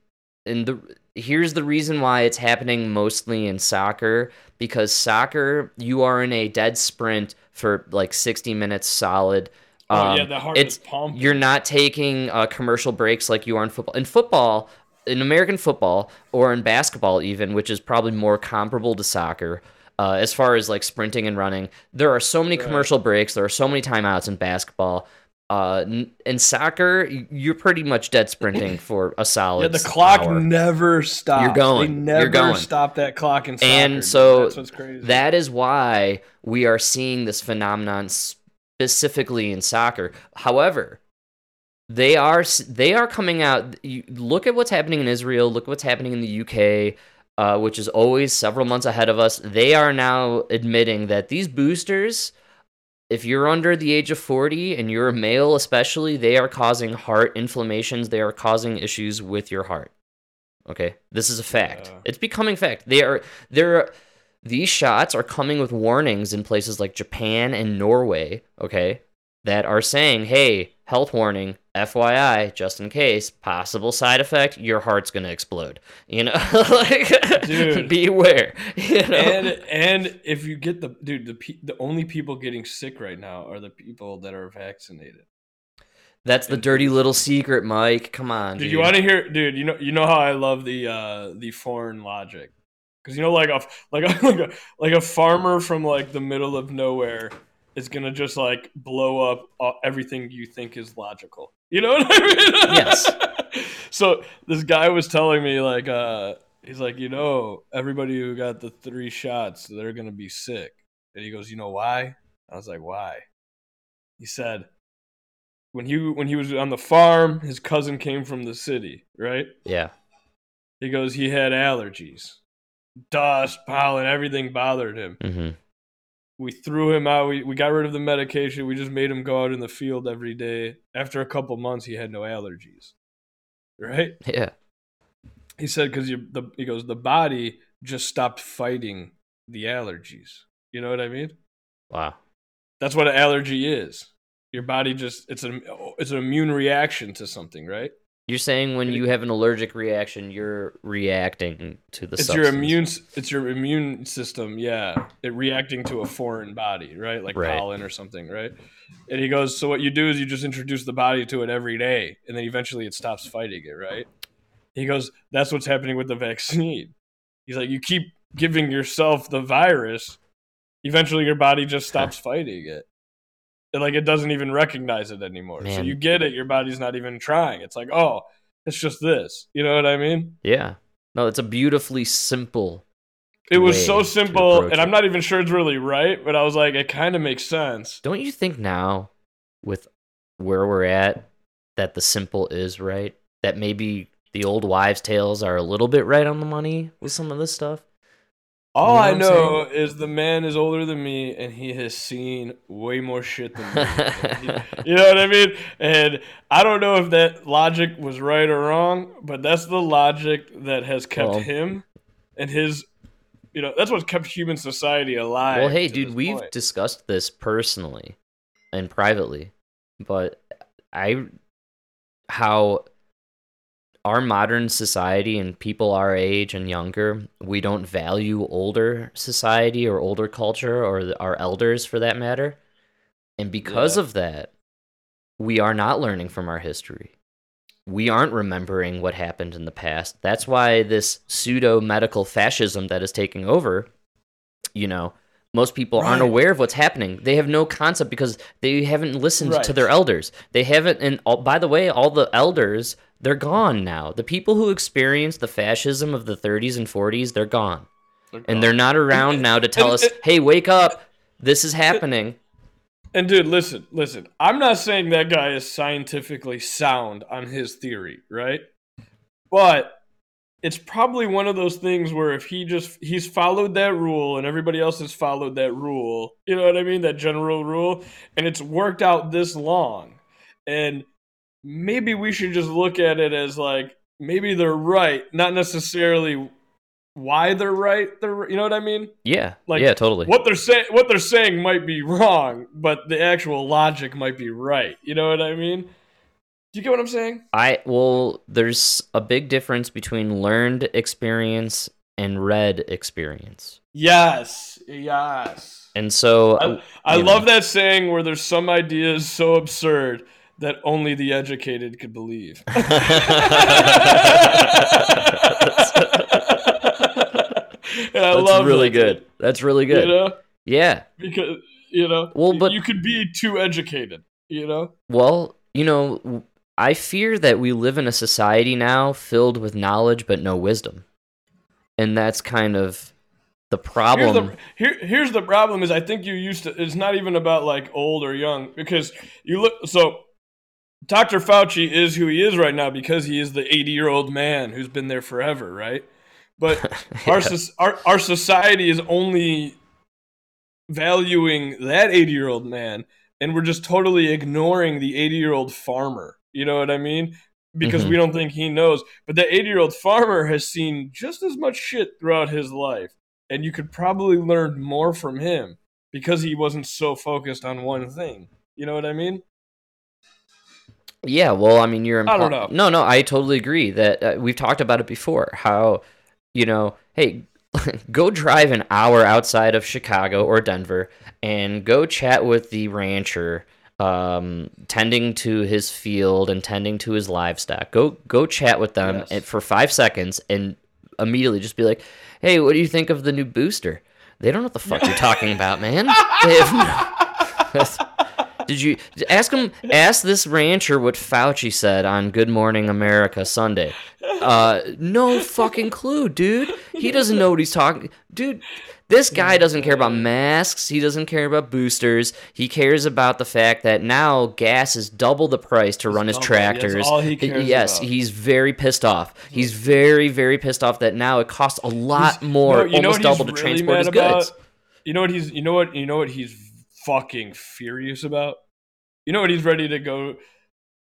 and the here's the reason why it's happening mostly in soccer because soccer you are in a dead sprint for like 60 minutes solid. Oh, yeah, Um, the heart it's is pumping. you're not taking uh, commercial breaks like you are in football. In football, in American football or in basketball even, which is probably more comparable to soccer, uh, as far as like sprinting and running, there are so many commercial breaks. There are so many timeouts in basketball. Uh, in soccer, you're pretty much dead sprinting for a solid. Yeah, the clock hour. never stops. You're going. They never You're going. stop that clock in soccer. and so that's what's crazy. that is why we are seeing this phenomenon specifically in soccer. However, they are they are coming out. You look at what's happening in Israel. Look at what's happening in the UK, uh, which is always several months ahead of us. They are now admitting that these boosters. If you're under the age of 40 and you're a male, especially, they are causing heart inflammations. They are causing issues with your heart. Okay, this is a fact. Yeah. It's becoming fact. They are there. These shots are coming with warnings in places like Japan and Norway. Okay, that are saying, "Hey, health warning, FYI, just in case, possible side effect, your heart's gonna explode." You know, like, Dude. beware. You know, and and if you get the dude, the pe- the only people getting sick right now are the people that are vaccinated. that's the dirty little secret, Mike. Come on, Dude, dude. you want to hear, dude? You know, you know how I love the uh the foreign logic, because you know, like a like a, like a like a farmer from like the middle of nowhere is gonna just like blow up uh, everything you think is logical. You know what I mean? Yes. so this guy was telling me like, uh, he's like, you know, everybody who got the three shots, they're gonna be sick, and he goes, you know why? I was like, why? He said. When he when he was on the farm, his cousin came from the city, right? yeah, He goes, he had allergies, dust, pollen, everything bothered him. hmm We threw him out. We, we got rid of the medication. We just made him go out in the field every day. After a couple months, he had no allergies. Right? yeah. He said because you the he goes the body just stopped fighting the allergies. You know what I mean? Wow. That's what an allergy is. Your body just it's an it's an immune reaction to something, right? You're saying when you have an allergic reaction, you're reacting to the. it's your immune it's your immune system yeah it reacting to a foreign body right? Like Right. pollen or something right? And he goes so what you do is you just introduce the body to it every day and then eventually it stops fighting it right? He goes that's what's happening with the vaccine. He's like you keep giving yourself the virus eventually your body just stops fighting it and like it doesn't even recognize it anymore so you get it your body's not even trying it's like oh it's just this you know what i mean Yeah. No, it's a beautifully simple. It was so simple, and I'm not even sure it's really right, but I was like, it kind of makes sense. Don't you think now, with where we're at, that the simple is right? That maybe the old wives' tales are a little bit right on the money with some of this stuff. All You know I know is the man is older than me, and he has seen way more shit than me. He- you know what I mean? And I don't know if that logic was right or wrong, but that's the logic that has kept Well- him and his. You know, that's what kept human society alive. well, hey, dude, we've point. discussed this personally and privately, but I how our modern society and people our age and younger, we don't value older society or older culture or our elders for that matter. And because Yeah. of that, we are not learning from our history. We aren't remembering what happened in the past. That's why this pseudo medical fascism that is taking over, you know, most people aren't aware of what's happening. They have no concept because they haven't listened to their elders. They haven't, and all, by the way, all the elders, they're gone now. The people who experienced the fascism of the 30s and 40s, they're gone. And they're not around now to tell us, hey, wake up, this is happening. And dude, listen, listen. I'm not saying that guy is scientifically sound on his theory, right? But it's probably one of those things where if he just he's followed that rule and everybody else has followed that rule, you know what I mean, that general rule, and it's worked out this long, and maybe we should just look at it as like maybe they're right, not necessarily why they're right. They're you know what I mean. Yeah. Like, yeah, totally. What they're saying, what they're saying might be wrong, but the actual logic might be right. You know what I mean? Do you get what I'm saying? I well, there's a big difference between learned experience and read experience. Yes, yes. And so I, um, I you know. love that saying where there's some ideas so absurd that only the educated could believe. That's love really that, good. That's really good. You know, Yeah. because you know, Well, but- you could be too educated. You know, Well, you know, I fear that we live in a society now filled with knowledge but no wisdom. And that's kind of the Here's problem. the, here, here's the problem is I think you used to it's not even about like old or young because you look so Dr. Fauci is who he is right now because he is the 80 year old man who's been there forever, right? But our, Yeah. soc- our our society is only valuing that 80 year old man and we're just totally ignoring the 80 year old farmer. You know what I mean? Because Mhm. we don't think he knows. But the 80 year old farmer has seen just as much shit throughout his life. And you could probably learn more from him because he wasn't so focused on one thing. You know what I mean? Yeah, well, I mean, you're. I don't know. No, no, I totally agree that uh, we've talked about it before. How, you know, hey, go drive an hour outside of Chicago or Denver and go chat with the rancher um, tending to his field and tending to his livestock. Go, go chat with them Yes. for five seconds and immediately just be like, "Hey, what do you think of the new booster?" They don't know what the fuck you're talking about, man. They have no- Did you ask him? Ask this rancher what Fauci said on Good Morning America Sunday. Uh, no fucking clue, dude. He doesn't know what he's talking. Dude, this guy doesn't care about masks. He doesn't care about boosters. He cares about the fact that now gas is double the price to run his tractors. he yes, about. he's very pissed off. He's very, very pissed off that now it costs a lot more, No, almost he's double to really transport his about? goods. You know what he's you know what you know what he's fucking furious about? You know what he's ready to go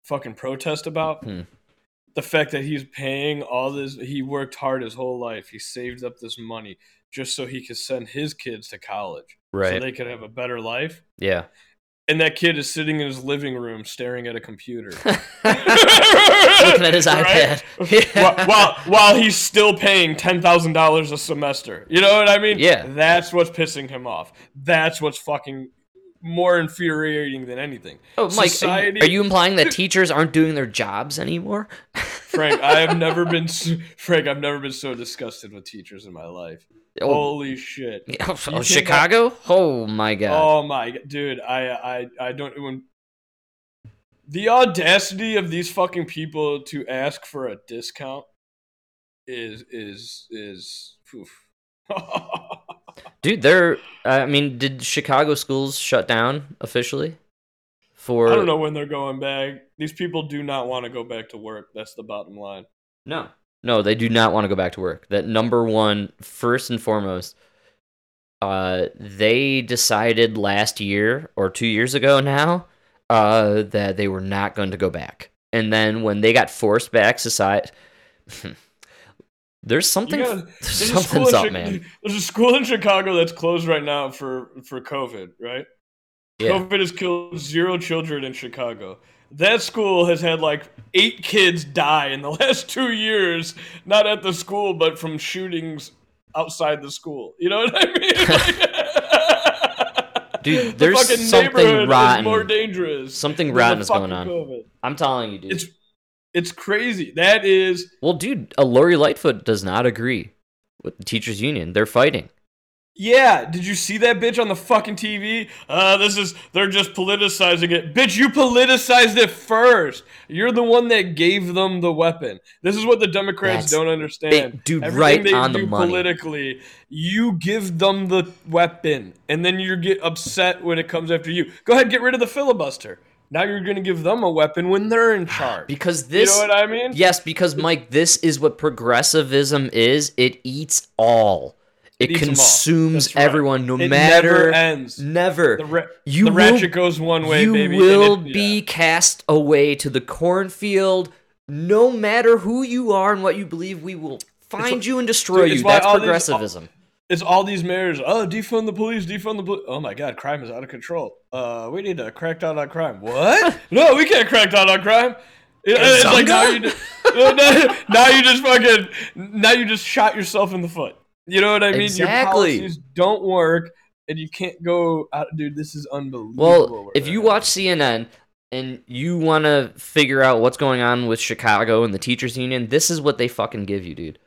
fucking protest about? Hmm. The fact that he's paying all this he worked hard his whole life. He saved up this money just so he could send his kids to college. Right. So they could have a better life. Yeah. And that kid is sitting in his living room staring at a computer. Looking at his iPad. while, while while he's still paying ten thousand dollars a semester. You know what I mean? Yeah. That's what's pissing him off. That's what's fucking more infuriating than anything. Oh, Mike, are you- are you implying that teachers aren't doing their jobs anymore? Frank? I have never been s- Frank. I've never been so disgusted with teachers in my life. Oh, Holy shit! oh, think Chicago? Oh my god. Oh my dude! I I I don't when the audacity of these fucking people to ask for a discount is is is. oof. Dude, they're I mean, did Chicago schools shut down officially? For I don't know when they're going back. These people do not want to go back to work. That's the bottom line. No. No, they do not want to go back to work. That number one, first and foremost, uh, they decided last year or two years ago now uh, that they were not going to go back. And then when they got forced back, society. there's something. Gotta- there's There's a, school something's in up, Chi- man. there's a school in Chicago that's closed right now for for COVID. Right? Yeah. COVID has killed zero children in Chicago. That school has had like eight kids die in the last two years, not at the school, but from shootings outside the school. You know what I mean? Dude, The there's fucking something rotten. more dangerous. Something rotten is going on. COVID. I'm telling you, dude. It's it's crazy. That is Well, dude, uh, Lori Lightfoot does not agree with the teachers union. They're fighting. Yeah, did you see that bitch on the fucking TV? Uh, this is they're just politicizing it. Bitch, you politicized it first. You're the one that gave them the weapon. This is what the Democrats That's don't understand. big- dude, Everything right they on the do money. politically, you give them the weapon, and then you get upset when it comes after you. Go ahead, get rid of the filibuster. Now you're going to give them a weapon when they're in charge. Because this, you know what I mean? Yes, because Mike, this is what progressivism is. It eats all. It, all. consumes right. everyone, no It matter. never ends. Never. The, ra- You the will- ratchet goes one way, you baby. will it- be yeah. cast away to the cornfield, no matter who you are and what you believe. We will find you and destroy Dude, you. That's all these- progressivism. It's all these mayors. Oh, defund the police, defund the police. Oh my God, crime is out of control. Uh, we need to crack down on crime. What? no, we can't crack down on crime. It- it's like now you, just, now you just fucking now you just shot yourself in the foot. You know what I mean? Exactly. Your policies don't work, and you can't go. Out, dude, this is unbelievable. Well, if you at. watch CNN and you want to figure out what's going on with Chicago and the teachers union, this is what they fucking give you, dude.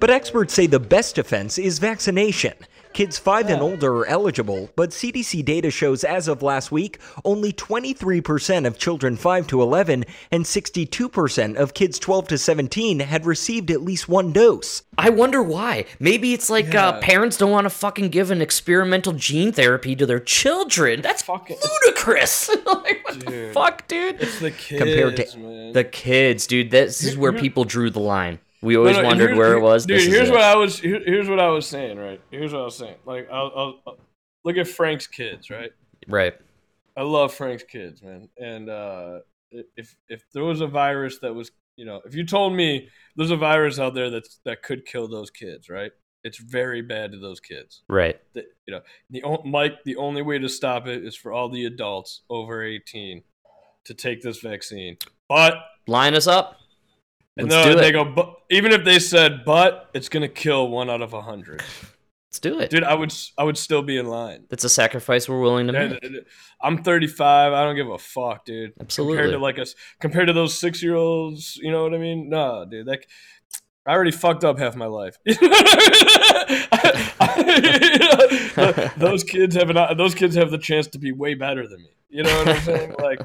But experts say the best defense is vaccination. Kids 5 and older are eligible, but CDC data shows as of last week, only 23% of children 5 to 11 and 62% of kids 12 to 17 had received at least one dose. I wonder why. Maybe it's like uh, parents don't want to fucking give an experimental gene therapy to their children. That's Fucking- ludicrous. like, what the fuck, dude? it's the kids, Compared to man. The kids, dude. This is where people drew the line. We always no, wondered where it was. Dude, here's it. what I was. Here, here's what I was saying. Right. Here's what I was saying. Like, I'll, I'll, I'll- look at Frank's kids. Right. Right. I love Frank's kids, man. And uh, if if there was a virus that was, you know, if you told me there's a virus out there that's that could kill those kids, right? It's very bad to those kids. Right. The, you know, the Mike. The only way to stop it is for all the adults over 18 to take this vaccine. But Line us up. And do they it. go, but even if they said, but it's gonna kill one out of a hundred. Let's do it. Dude, I would I would still be in line. That's a sacrifice we're willing to make. I'm 35. I don't give a fuck, dude. Absolutely. Compared to like us, compared to those six year olds, you know what I mean? Nah, dude. That I already fucked up half my life. You know what I mean? those kids have an, those kids have the chance to be way better than me. You know what I'm saying? Like,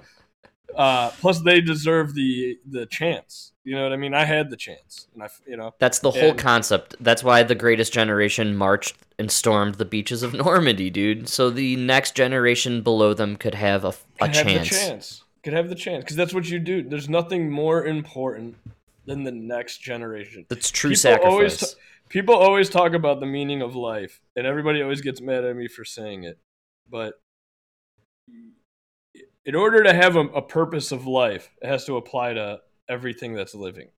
uh, plus they deserve the the chance. You know what I mean? I had the chance, and I, you know, That's the whole And- concept. That's why the greatest generation marched and stormed the beaches of Normandy, dude. So the next generation below them could have a, a could have chance. the chance. Could have the chance because that's what you do. There's nothing more important than the next generation. That's true People always sacrifice. people always talk about the meaning of life, and everybody always gets mad at me for saying it. But in order to have a, a purpose of life, it has to apply to everything that's living.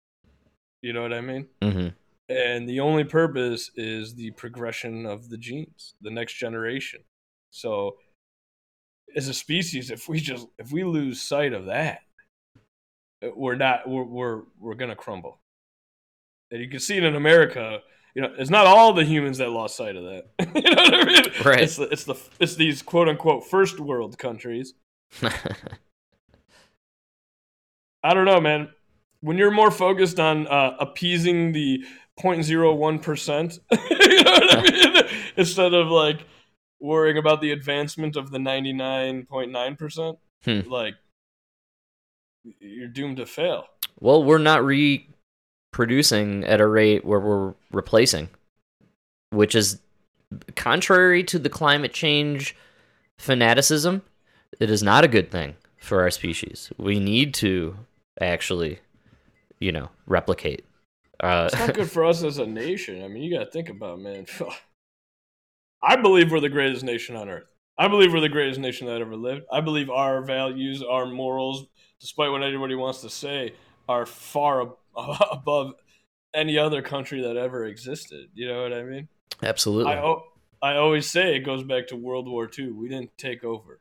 You know what I mean? hmm and the only purpose is the progression of the genes the next generation so as a species if we just if we lose sight of that we're not we're we're, we're gonna crumble and you can see it in america you know it's not all the humans that lost sight of that you know what i mean Right. it's the, it's the it's these quote unquote first world countries I don't know, man. When you're more focused on uh, appeasing the 0.01%, you know what I mean? Instead of like worrying about the advancement of the 99.9%, Hmm. like you're doomed to fail. well, we're not reproducing at a rate where we're replacing, which is contrary to the climate change fanaticism. It is not a good thing for our species. We need to actually, you know, replicate. Uh, It's not good for us as a nation. I mean, you got to think about, it, man. I believe we're the greatest nation on earth. I believe we're the greatest nation that ever lived. I believe our values, our morals, despite what anybody wants to say, are far ab- above any other country that ever existed. You know what I mean? absolutely. I, o- I always say it goes back to World War II. We didn't take over.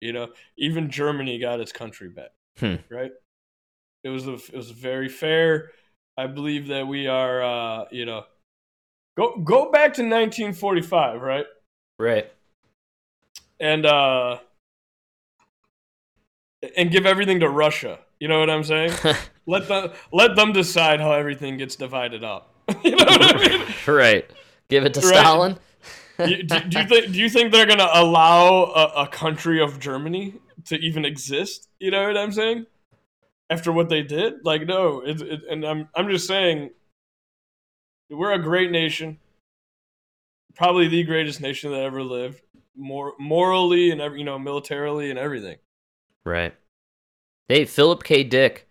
You know, even Germany got its country back. Hmm. Right? It was a, it was very fair. I believe that we are. Uh, you know, go go back to 1945, right? right. And uh, and give everything to Russia. You know what I'm saying? let them let them decide how everything gets divided up. you know what I mean? right. Give it to Right. Stalin. Do, do you think do you think they're gonna allow a, a country of Germany to even exist? You know what I'm saying? After what they did, like no, it, it, and I'm I'm just saying, we're a great nation, probably the greatest nation that ever lived. more morally and every, you know militarily and everything. Right. Hey, Philip K. Dick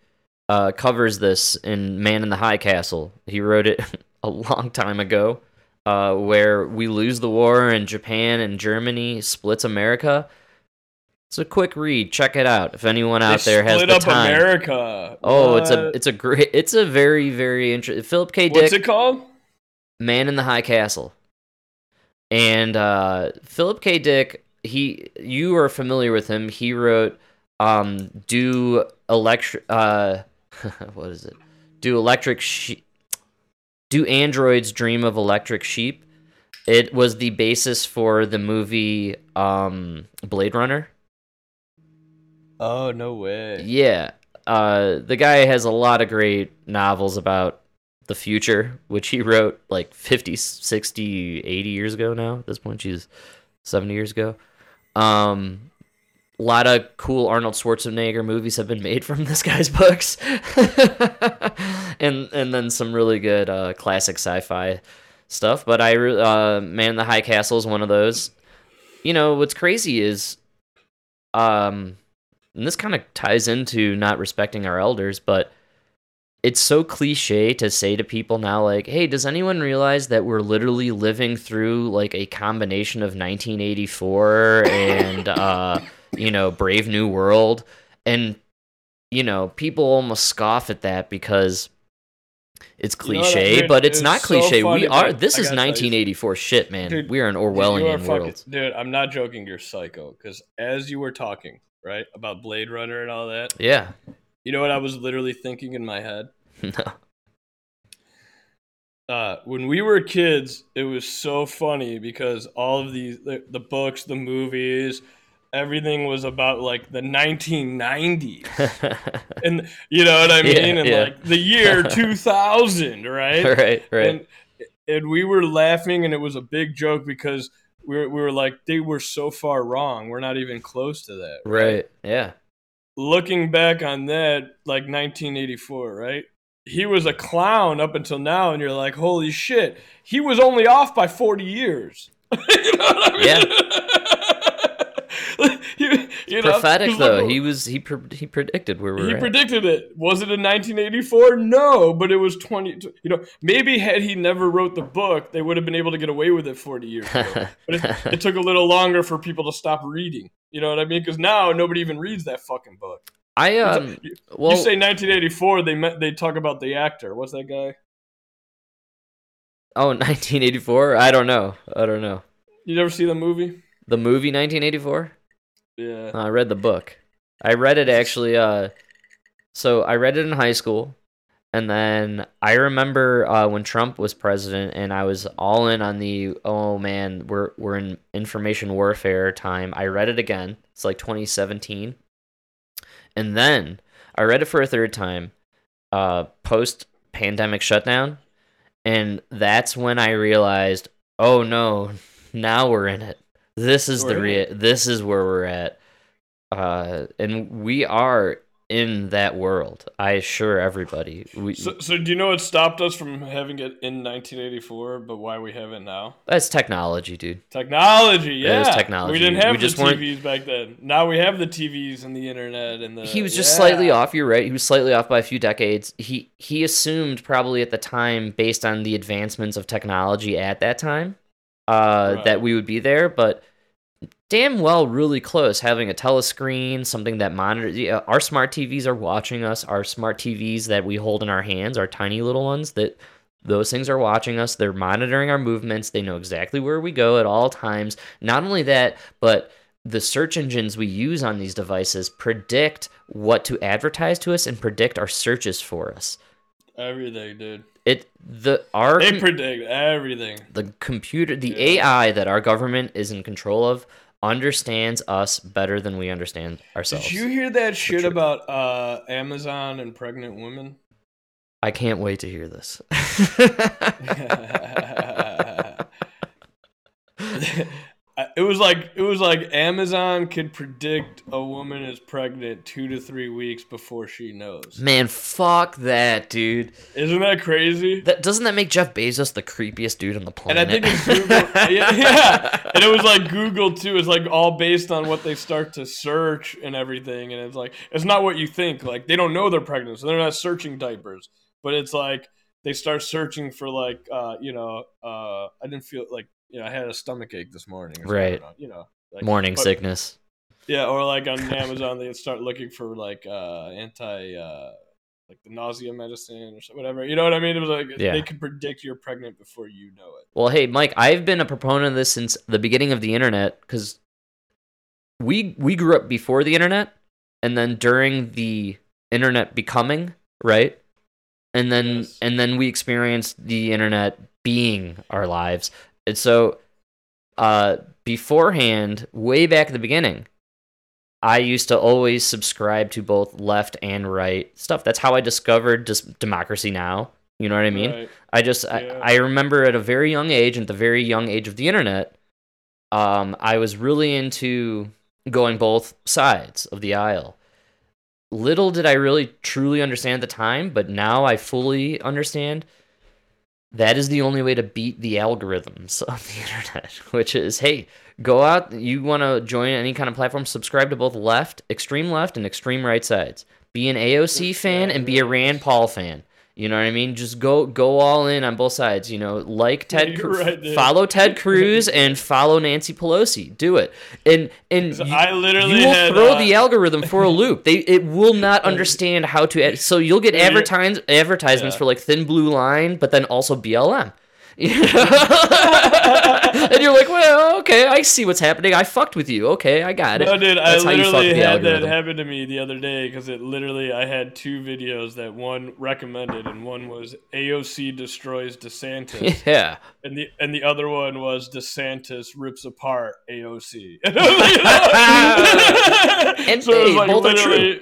uh, covers this in Man in the High Castle. He wrote it a long time ago, uh, where we lose the war and Japan and Germany splits America. It's a quick read. Check it out if anyone out They there has split the up time. America. Oh, it's a it's a great it's a very very interesting. Philip K. what's Dick, it called? Man in the High Castle, and uh, Philip K. Dick. He, you are familiar with him. He wrote, um, "Do electric, uh, what is it? Do electric sheep? Do androids dream of electric sheep?" It was the basis for the movie um, Blade Runner. Oh no way. Yeah. Uh, the guy has a lot of great novels about the future, which he wrote like 50, 60, 80 years ago now. At this point, she's 70 years ago. Um, a lot of cool Arnold Schwarzenegger movies have been made from this guy's books. and and then some really good uh, classic sci-fi stuff. But I, uh, Man the High Castle is one of those. You know, what's crazy is um and this kind of ties into not respecting our elders, but it's so cliche to say to people now like, "Hey, does anyone realize that we're literally living through like a combination of 1984 and uh, you know, Brave New World?" And you know, people almost scoff at that because it's You know cliche, but it's it's not so cliche. funny, we are this is gotta tell you- 1984 shit, man. Dude, we are an Dude, are Orwellian fucking- world. Dude, I'm not joking. You're psycho. Because as you were talking, right, about Blade Runner and all that, Yeah. you know what I was literally thinking in my head? no. uh, when we were kids, it was so funny because all of these the, the books, the movies, everything was about like the 1990s, and you know what I Yeah, mean, and yeah. like the year 2000, right? right, right. And and we were laughing, and it was a big joke because we were, we were like they were so far wrong. We're not even close to that, right. Yeah. looking back on that, like 1984, right? He was a clown up until now, and you're like, holy shit, he was only off by 40 years. you know what I mean? You, know, prophetic look though. He was he pre- he predicted where we're he at. predicted it. Was it in 1984? No, but it was 20. You know, maybe had he never wrote the book, they would have been able to get away with it 40 years ago. but it, it took a little longer for people to stop reading. You know what I mean? Because now nobody even reads that fucking book. I um you, well you say 1984, they met, they talk about the actor. What's that guy? oh 1984. I don't know. I don't know. You never see the movie? The movie 1984. Yeah. I read the book. I read it actually. Uh, so I read it in high school, and then I remember uh, when Trump was president, and I was all in on the oh man, we're we're in information warfare time. I read it again. It's like 2017, and then I read it for a third time, uh, post pandemic shutdown, and that's when I realized, oh no, now we're in it. This is the We're rea- this is where we're at uh, and we are in that world. I assure everybody. We, So, so do you know what stopped us from having it in 1984, but why we have it now? that's technology, dude. Technology, It yeah. was technology. We didn't have We the just TVs back then. Now we have the TVs and the internet and the. he was just yeah. slightly off. You're right. He was slightly off by a few decades. He he assumed probably at the time, based on the advancements of technology at that time, uh, Right. that we would be there. But damn well, really close. Having a telescreen, something that monitors. Yeah, our smart TVs are watching us. Our smart TVs that we hold in our hands, our tiny little ones that. Those things are watching us. They're monitoring our movements. They know exactly where we go at all times. Not only that, but the search engines we use on these devices predict what to advertise to us and predict our searches for us. Everything, dude. It the our They predict everything. the computer the Yeah. AI that our government is in control of understands us better than we understand ourselves. Did you hear that shit about uh, Amazon and pregnant women? I can't wait to hear this. It was like it was like Amazon could predict a woman is pregnant two to three weeks before she knows. Man, fuck that, dude. Isn't that crazy? That doesn't that make Jeff Bezos the creepiest dude on the planet? And? I think it's Google. yeah, yeah, and it was like Google too. It's like all based on what they start to search and everything. And it's like it's not what you think. Like they don't know they're pregnant, so they're not searching diapers. But it's like they start searching for like uh, you know uh, I didn't feel like you know I had a stomach ache this morning. or Right. You know, like, Morning but- sickness. Yeah, or like on Amazon they start looking for like uh, anti. Uh, like the nausea medicine or whatever, you know what I mean? It was like Yeah. they could predict you're pregnant before you know it. Well, hey, Mike, I've been a proponent of this since the beginning of the internet because we we grew up before the internet, and then during the internet becoming right, and then Yes. and then we experienced the internet being our lives, and so uh, beforehand, way back at the beginning. I used to always subscribe to both left and right stuff. That's how I discovered just democracy now. You know what I mean? Right. I just Yeah. I, I remember at a very young age, at the very young age of the internet, um, I was really into going both sides of the aisle. Little did I really truly understand at the time, but now I fully understand. That is the only way to beat the algorithms of the internet, which is hey, go out. You want to join any kind of platform, subscribe to both left, extreme left, and extreme right sides. Be an AOC fan and be a Rand Paul fan. You know what I mean? Just go go all in on both sides. You know, like Ted, Cru- right, follow Ted Cruz and follow Nancy Pelosi. Do it, and and you, I literally you will had, throw uh, the algorithm for a loop. They it will not understand how to. So you'll get advertise, advertisements Yeah. for like Thin Blue Line, but then also BLM. and you're like, well, okay, I see what's happening. I fucked with you. Okay, I got it. No, dude, I That's how literally had that happen to me the other day because it literally I had two videos that one recommended and one was AOC destroys DeSantis Yeah. and the and the other one was DeSantis rips apart AOC. and And hey, both are true.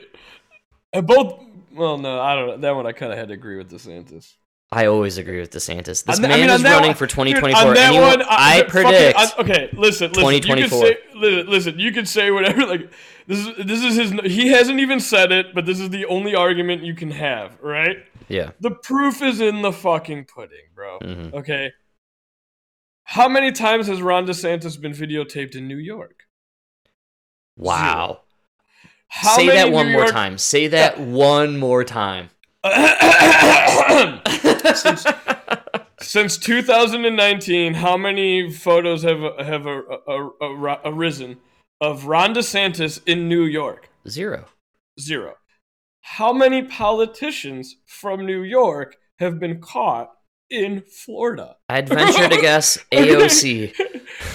And both. Well, no, I don't know. That one I kind of had to agree with DeSantis. I always agree with DeSantis. This that- man I mean, is running one- for dude, 2024. on that and you- one, I fucking- predict. I- okay, listen, listen. You 2024. can say, listen, you can say whatever. Like this is this is his. He hasn't even said it, but this is the only argument you can have, right? yeah. The proof is in the fucking pudding, bro. Mhm. Okay. How many times has Ron DeSantis been videotaped in New York? Wow. How Say that one New more York- time. Say that one more time. since, since 2019, how many photos have have a, a, a, arisen of Ron DeSantis in New York? Zero. Zero. How many politicians from New York have been caught in Florida? I'd venture to guess AOC.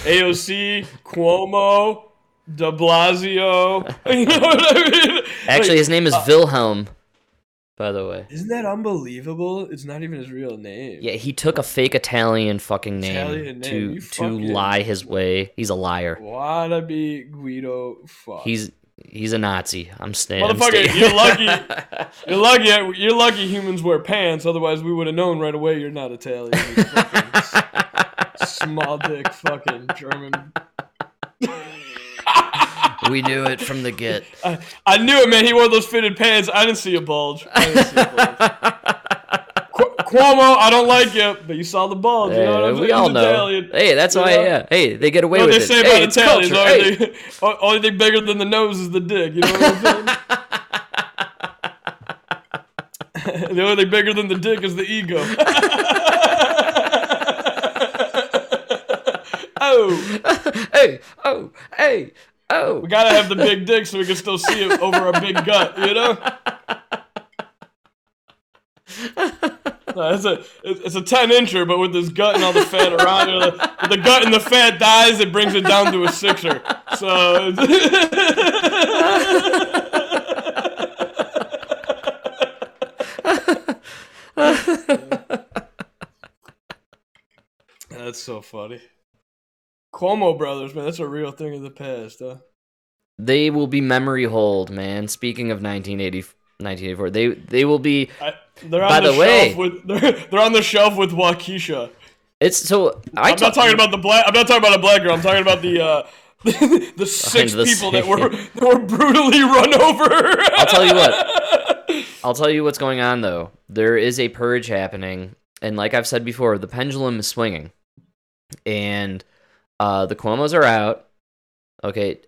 AOC, Cuomo, De Blasio. You know what I mean? Actually, Like, his name is uh, Wilhelm, by the way. isn't that unbelievable? It's not even his real name. Yeah, he took a fake Italian fucking name, Italian name, to to lie his way. He's a liar. Wanna be Guido? Fuck. He's he's a Nazi. I'm staying. I'm staying- you're lucky. You're lucky. You're lucky humans wear pants. Otherwise, we would have known right away you're not Italian. You fucking small dick, fucking German. We knew it from the get. I, I knew it, man. He wore those fitted pants. I didn't see a bulge. I didn't see a bulge. Qu- Cuomo, I don't like you, but you saw the bulge. You know what I'm we saying? all know. Italian. Hey, that's You why. know? Yeah. Hey, they get away You know with what they it. say hey, about it's Italians? culture. Only, Hey. thing, only thing bigger than the nose is the dick. You know what I'm saying? the only thing bigger than the dick is the ego. oh, hey, oh, hey, oh. we gotta have the big dick so we can still see it over our big gut. You know. No, it's a it's a ten incher, but with this gut and all the fat around it, if the gut and the fat dies, it brings it down to a sixer. So. That's so funny. Cuomo brothers, man, that's a real thing of the past, huh? They will be memory hold, man. Speaking of 1980, 1984, they they will be. I, they're on By the, the way- shelf with they're, they're on the shelf with Waukesha. It's so I I'm not talking about the black. I'm not talking about a black girl. I'm talking about the uh, the six the people that were that were brutally run over. I'll tell you what. I'll tell you what's going on though. There is a purge happening, and like I've said before, the pendulum is swinging, and uh, the Cuomo's are out. Okay,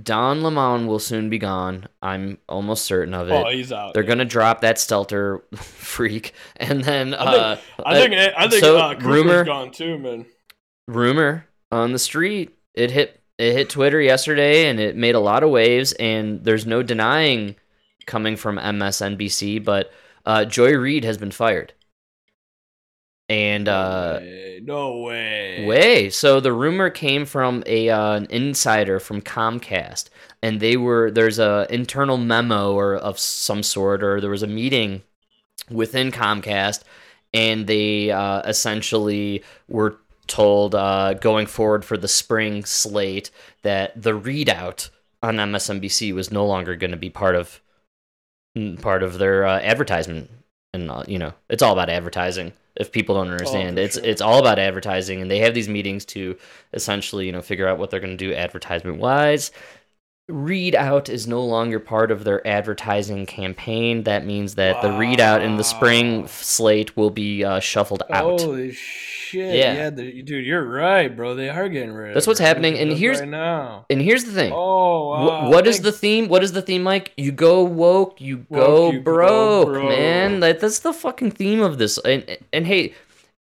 Don Lemon will soon be gone. I'm almost certain of it. Oh, he's out. They're gonna drop that Stelter freak, and then I think. uh, I think. I think. so, uh, rumor- gone too, man. rumor on the street. It hit it hit Twitter yesterday and it made a lot of waves and there's no denying coming from MSNBC, but uh, Joy Reid has been fired. And uh Hey, no way. way. So the rumor came from a uh, an insider from Comcast, and they were there's a internal memo or of some sort, or there was a meeting within Comcast, and they uh, essentially were told uh, going forward for the spring slate that the ReidOut on MSNBC was no longer going to be part of mm, part of their uh, advertisement, and uh, you know it's all about advertising. If people don't oh, understand, for it's sure. it's all about advertising, and they have these meetings to essentially you know figure out what they're going to do advertisement wise. ReidOut is no longer part of their advertising campaign. That means that the ReidOut in the spring slate will be uh, shuffled out. Holy shit! Yeah. Yeah, the- dude, you're right, bro. They are getting rid. of That's what's happening, and here's- right now. And here's the thing. Oh, Wh- wow. what is the theme? What is the theme, Mike? You go woke, you Woke, go you go broke, broke. man. That, that's the fucking theme of this. And and hey,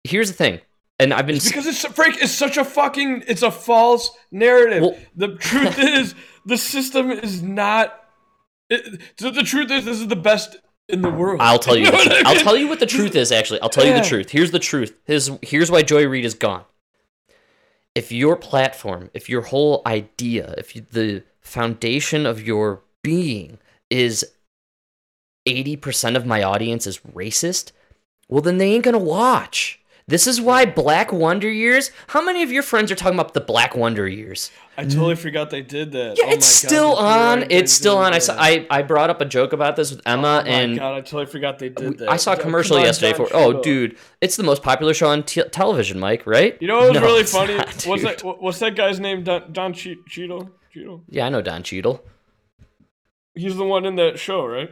here's the thing. And I've been It's because it's Frank. It's such a fucking. It's a false narrative. Well- the truth is, the system is not. It, so the truth is, this is the best in the world. I'll tell you. know the what truth. I I'll mean? tell you what the truth is. Actually, I'll tell you Yeah. the truth. Here's the truth. Here's here's why Joy Reid is gone. If your platform, if your whole idea, if you, the foundation of your being is eighty percent of my audience is racist, well then they ain't gonna watch. This is why Black Wonder Years. How many of your friends are talking about the Black Wonder Years? I totally forgot they did that. Yeah, Oh it's my God, still you're on. It's still on. I, saw. I I brought up a joke about this with Emma, Oh my and God, I totally forgot they did that. I saw a commercial on, yesterday Don for. Oh, dude, it's the most popular show on t- television, Mike. Right? You know what was No, really funny? not, what's that? What's that guy's name? Don, Don che- Cheadle. Cheadle. Yeah, I know Don Cheadle. He's the one in that show, right?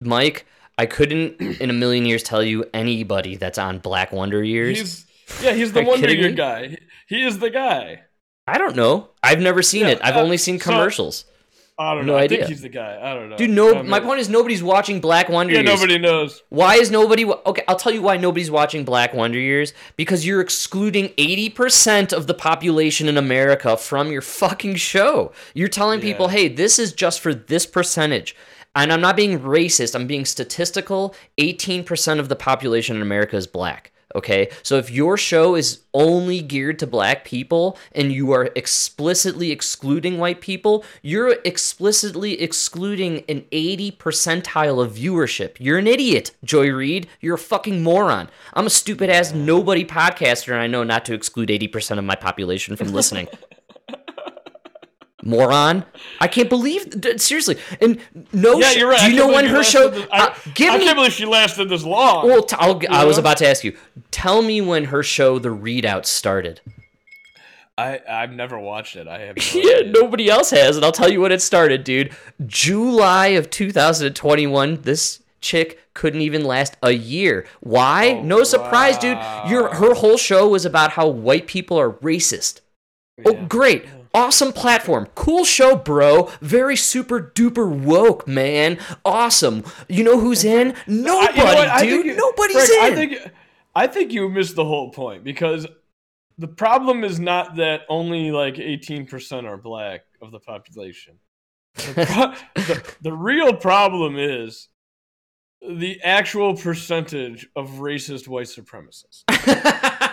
Mike, I couldn't in a million years tell you anybody that's on Black Wonder Years. He's yeah, he's the Wonder Year guy. He is the guy. I don't know. I've never seen Yeah, it. I've uh, only seen so- commercials. I don't No know. I idea. think he's the guy. I don't know. Dude, no. I my point is nobody's watching Black Wonder Yeah, Years. nobody knows. Why is nobody? wa- Okay, I'll tell you why nobody's watching Black Wonder Years. Because you're excluding 80% of the population in America from your fucking show. You're telling people, hey, this is just for this percentage. And I'm not being racist, I'm being statistical. 18% of the population in America is black. Okay, so if your show is only geared to black people and you are explicitly excluding white people, you're explicitly excluding an 80 percentile of viewership. You're an idiot, Joy Reid. You're a fucking moron. I'm a stupid ass nobody podcaster and I know not to exclude 80% of my population from listening. Moron! I can't believe seriously. And no, Yeah, you're right. Do you know when her show? this- I, uh, give I me can't believe she lasted this long. well, t- I'll, I was about to ask you. Tell me when her show, The ReidOut, started. I I've never watched it. I have. No Yeah, nobody else has, and I'll tell you when it started, dude. July of 2021. This chick couldn't even last a year. Why? Oh, no surprise, dude. Your her whole show was about how white people are racist. Oh, great. Awesome platform. Cool show, bro. Very super duper woke, man. Awesome. You know who's in? I- Nobody, you know dude. you- Nobody's Frank, in. I think I think you missed the whole point because the problem is not that only like 18% are black of the population. The, pro- the, the real problem is the actual percentage of racist white supremacists.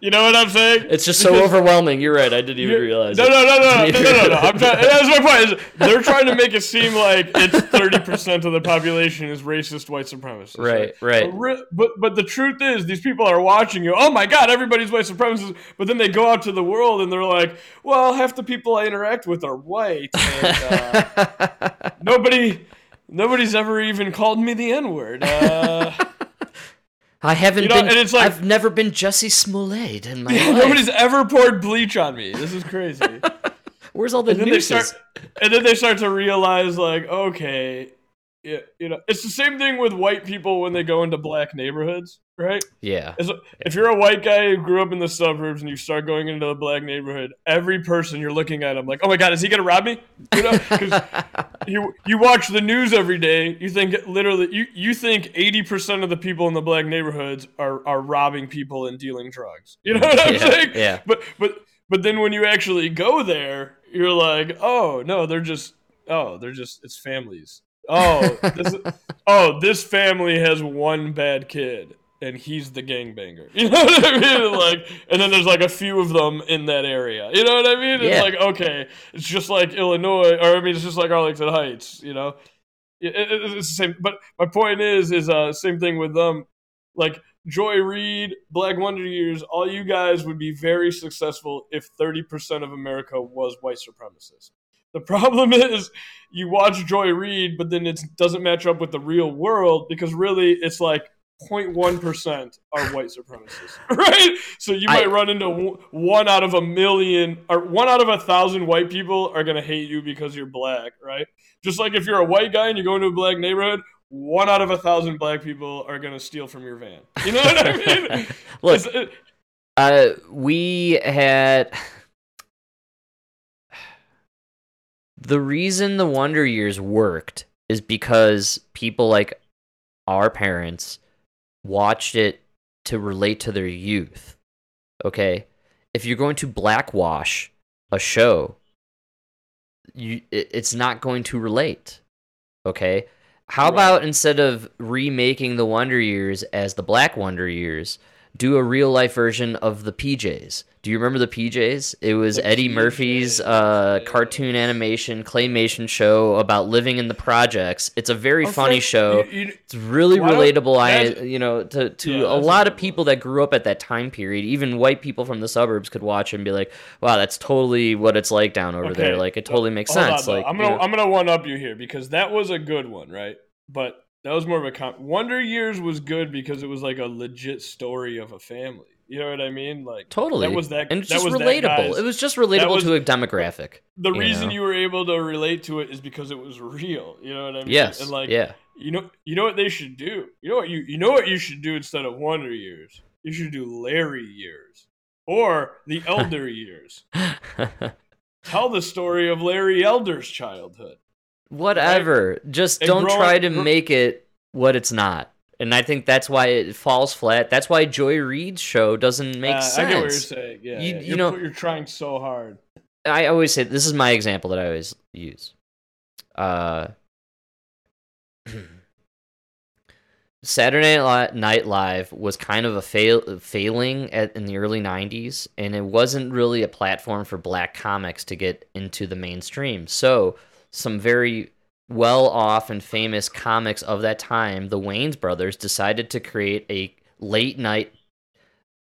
You know what I'm saying? It's just so Because- overwhelming. You're right. I didn't even realize no, it. no, no, no, no, no, no, no. I'm trying, that's my point. Is they're trying to make it seem like it's 30% of the population is racist white supremacists. Right, right. But, but but the truth is, these people are watching you. Oh my God, everybody's white supremacists. But then they go out to the world and they're like, well, half the people I interact with are white, and uh, nobody, nobody's ever even called me the N word. Uh, I haven't You know, been. and it's like- I've never been Jussie Smollett in my Yeah, life. nobody's ever poured bleach on me. This is crazy. Where's all the and then they nooses? start, and then they start to realize, like, okay, yeah, you know, it's the same thing with white people when they go into black neighborhoods, right? yeah, As if you're a white guy who grew up in the suburbs and you start going into a black neighborhood, every person you're looking at, I'm like, oh my god, is he gonna rob me? You know, 'cause you you watch the news every day. You think literally, you you think 80 percent of the people in the black neighborhoods are are robbing people and dealing drugs. You know what I'm Yeah, saying? yeah. But but but then when you actually go there, you're like, oh no, they're just oh they're just it's families. Oh, this, oh, this family has one bad kid, and he's the gangbanger. You know what I mean? Like, and then there's like a few of them in that area. You know what I mean? It's Yeah. like okay, it's just like Illinois, or I mean, it's just like Arlington Heights. You know, It- it- it's the same. But my point is, is uh, same thing with them. Like Joy Reid, Black Wonder Years, all you guys would be very successful if 30% of America was white supremacists. The problem is you watch Joy Reid, but then it doesn't match up with the real world because really it's like 0.1% are white supremacists, right? So you I- might run into one out of a million or one out of a thousand white people are going to hate you because you're black, right? Just like if you're a white guy and you go into a black neighborhood, one out of a thousand black people are going to steal from your van. You know what I mean? Look, it- uh, we had the reason the Wonder Years worked is because people like our parents watched it to relate to their youth. Okay, if you're going to blackwash a show, you it, it's not going to relate. Okay, how Right. about instead of remaking the Wonder Years as the Black Wonder Years, do a real life version of the PJs? Do you remember the PJs? It was The Eddie Murphy's uh, cartoon animation claymation show about living in the projects. It's a very Oh, funny show. you- you- It's really relatable. I you know to to Yeah, a lot of people that grew up at that time period. Even white people from the suburbs could watch and be like, "Wow, that's totally what it's like down over there." Like it totally makes Hold on, sense. though. like I'm gonna know- I'm gonna one up you here because that was a good one, right? But that was more of a com- Wonder Years was good because it was like a legit story of a family. You know what I mean? Like totally that was that and it's that just was relatable. It was just relatable was- to a demographic. the you reason know? you were able to relate to it is because it was real. You know what I mean? Yes. And like yeah. you know you know what they should do? You know what you you know what you should do instead of Wonder Years? You should do Larry Years. Or the Elder Years. Tell the story of Larry Elder's childhood. Whatever. Just And don't growing- try to make it what it's not. And I think that's why it falls flat. That's why Joy Reid's show doesn't make Uh, sense. I get what you're saying. Yeah, You- yeah. you You're, know- you're trying so hard. I always say this is my example that I always use. Uh, Saturday Night Live was kind of a fail failing at, in the early '90s, and it wasn't really a platform for black comics to get into the mainstream. So, some very well-off and famous comics of that time, the Wayans brothers, decided to create a late-night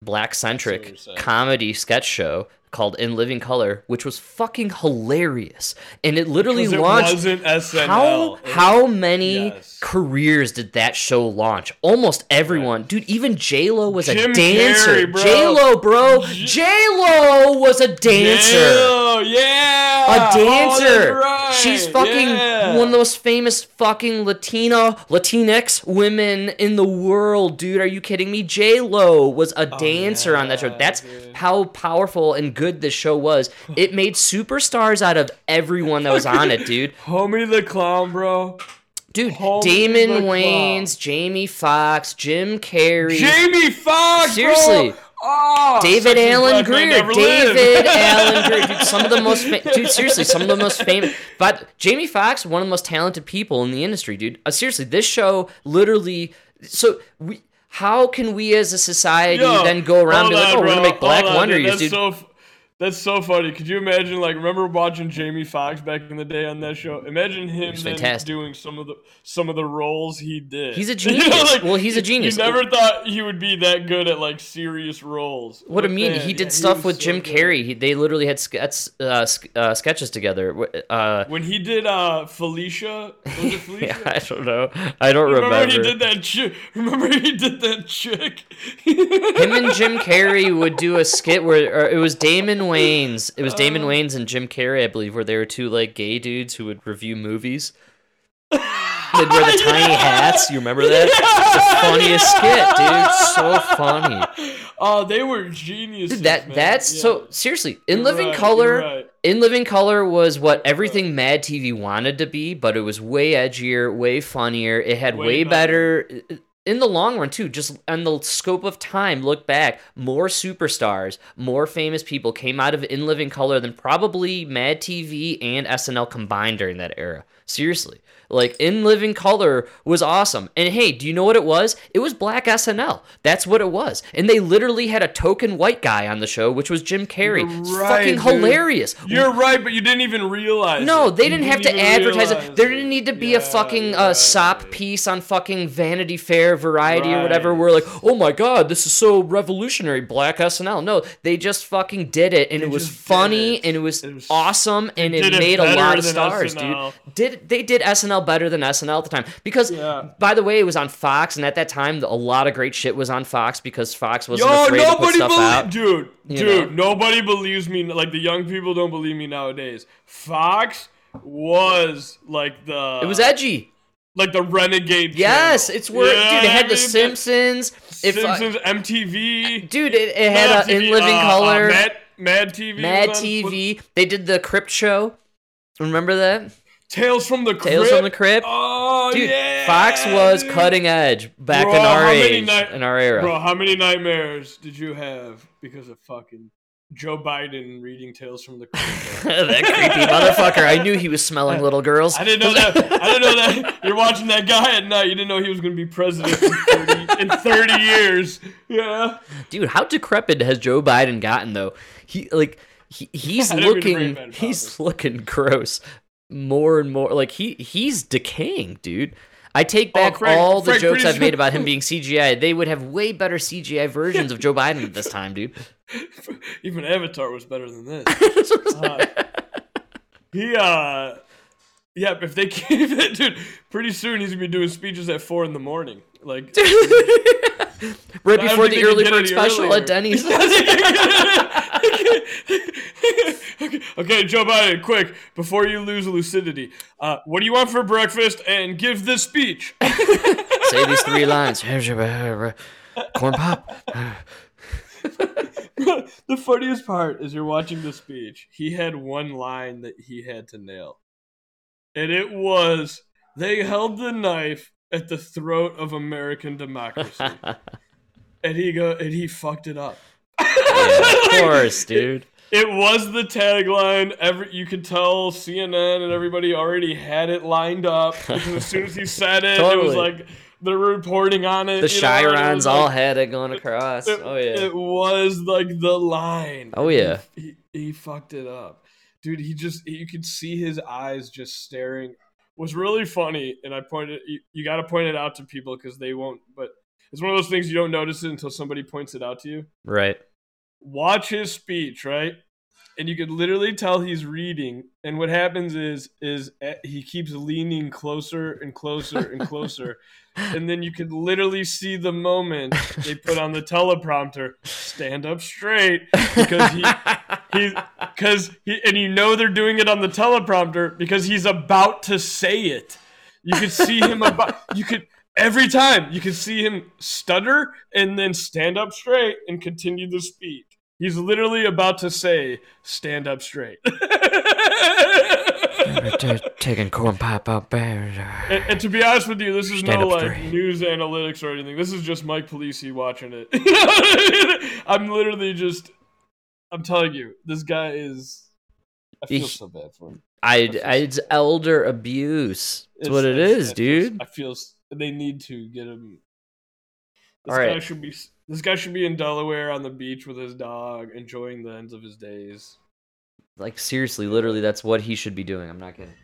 black-centric See what you're saying. comedy sketch show called In Living Color, which was fucking hilarious, and it literally it launched. How how many Yes. careers did that show launch? Almost everyone, dude. Even J Lo was Jim a dancer. Carrey, bro. J Lo, bro. J- Lo was a dancer. Yeah, yeah. A Oh, dancer. that's right. She's fucking yeah. one of the most famous fucking Latina, Latinx women in the world, dude. Are you kidding me? J Lo was a oh, dancer on that show. Oh, That's dude. how powerful and good this show was. It made superstars out of everyone that was on it, dude. Homie the clown, bro. Dude, the Damon Wayans, Jamie Foxx, Jim Carrey. Jamie Foxx, Seriously. bro. Oh, David Alan Grier. David Alan Grier, dude, some of the most, fa- dude, seriously, some of the most famous. But Jamie Foxx, one of the most talented people in the industry, dude. Uh, seriously, this show literally. So we, how can we as a society Yo, then go around and be like, on, oh, we're gonna make Black Hold on, Wonder dude. Dude? So, f- That's so funny. Could you imagine, like, remember watching Jamie Foxx back in the day on that show? Imagine him was then fantastic. doing some of the some of the roles he did. He's a You know, genius. Well, he's a genius. You never thought he would be that good at like serious roles. What I But mean, man, he yeah, did stuff was with so Jim good. Carrey. He, they literally had sketch, uh, sk- uh, sketches together. Uh, When he did uh Felicia, was it Felicia? yeah, I don't know. I don't remember, remember. he did that chick. Remember he did that chick. Him and Jim Carrey would do a skit where it was Damon Wayans. It was Damon Uh. Wayans and Jim Carrey, I believe, where they were two like gay dudes who would review movies. They'd wear the tiny hats. You remember that? The funniest skit, dude. So funny. Oh, they were genius. Dude, that man. that's Yeah. so seriously. In You're Living right, Color, right. In Living Color was what everything Mad TV wanted to be, but it was way edgier, way funnier. It had way, Way better. In the long run, too, just on the scope of time, look back, more superstars, more famous people came out of In Living Color than probably Mad TV and SNL combined during that era. Seriously. Like, In Living Color was awesome. And hey, do you know what it was? It was black SNL. That's what it was. And they literally had a token white guy on the show, which was Jim Carrey. Right, fucking dude. hilarious. You're right, but you didn't even realize. No, it. they You didn't have to advertise realize it. There didn't need to be a fucking uh, right. sop piece on fucking Vanity Fair, Variety, or whatever. Right. Where like, oh my god, this is so revolutionary, Black SNL. No, they just fucking did it, and They it was funny, it. and it was, It was- awesome, and it it made a lot of stars, SNL. dude. Did they did SNL better than SNL at the time? Because Yeah. by the way, it was on Fox, and at that time, a lot of great shit was on Fox because Fox wasn't Yo, afraid to put nobody stuff out. believes, dude, You dude. know? Nobody believes me. Like the young people don't believe me nowadays. Fox was like the. It was edgy. like the renegade. Yes, channel. it's where know dude. It I had The mean? Simpsons. If Simpsons, MTV. dude, it, it had uh, MTV, In Living uh, uh, Color. Mad, Mad TV. Mad was TV. They did the Crypt Show. Remember that? Tales from the Crypt. Tales from the Crypt. Oh Dude, yeah. Fox was dude. cutting edge back Bro, in our age, night- in our era. Bro, how many nightmares did you have because of fucking Joe Biden reading Tales from the Crypt? that creepy motherfucker. I knew he was smelling little girls. I didn't know that. I didn't know that. You're watching that guy at night. You didn't know he was going to be president in 30, in 30 years. Yeah. Dude, how decrepit has Joe Biden gotten though? He like he, he's I didn't mean to bring looking he's looking gross more and more. Like he he's decaying, dude. I take Oh, back Frank- all the Frank, jokes I've made about him being CGI. They would have way better CGI versions of Joe Biden at this time, dude. Even Avatar was better than this. Uh, he, uh, yeah, if they keep it, dude, pretty soon he's gonna be doing speeches at four in the morning. Like, right I before the early bird special earlier. at Denny's. okay, okay, Joe Biden, quick, before you lose lucidity, uh, what do you want for breakfast? And give this speech. Say these three lines. Corn pop. the funniest part is you're watching the speech. He had one line that he had to nail. And it was they held the knife at the throat of American democracy. and he go and he fucked it up. of course, dude. It was the tagline. Every you could tell CNN and everybody already had it lined up because as soon as he said it, it was like they're reporting on it. The you know, it was Chyrons like- all had it going across. it, Oh yeah. it was like the line. Oh, yeah. he, he, he fucked it up, dude. He just you could see his eyes just staring. Was really funny, and I pointed. You, you got to point it out to people because they won't. But it's one of those things you don't notice it until somebody points it out to you. Right. Watch his speech, right? And you could literally tell he's reading. And what happens is, is eh, he keeps leaning closer and closer and closer. and then you could literally see the moment they put on the teleprompter stand up straight because he he because he and you know they're doing it on the teleprompter because he's about to say it you could see him about you could every time you could see him stutter and then stand up straight and continue the speech he's literally about to say stand up straight Taking corn pop out there. And, and to be honest with you, this is Stand no like straight. news analytics or anything. This is just Mike Polisi watching it. You know what I mean? I'm literally just. I'm telling you, this guy is. I feel He- so bad for him. I, I, it's elder abuse. That's what it is, I feel- dude. I feel they need to get him. This All guy right. should be. This guy should be in Delaware on the beach with his dog, enjoying the ends of his days. Like seriously, literally, that's what he should be doing. I'm not kidding.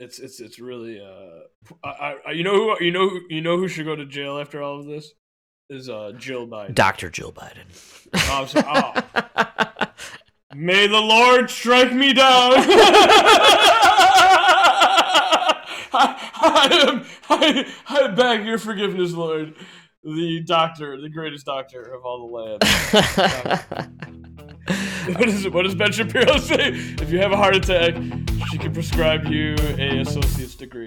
It's it's it's really uh, I, I you know who you know who you know who should go to jail after all of this is uh Jill Biden. Dr. Jill Biden. Oh, I'm sorry. Oh. May the Lord strike me down. I, I, am, I, I beg your forgiveness, Lord. The doctor, the greatest doctor of all the land. what, is, what does Ben Shapiro say? If you have a heart attack, she can prescribe you a associate's degree.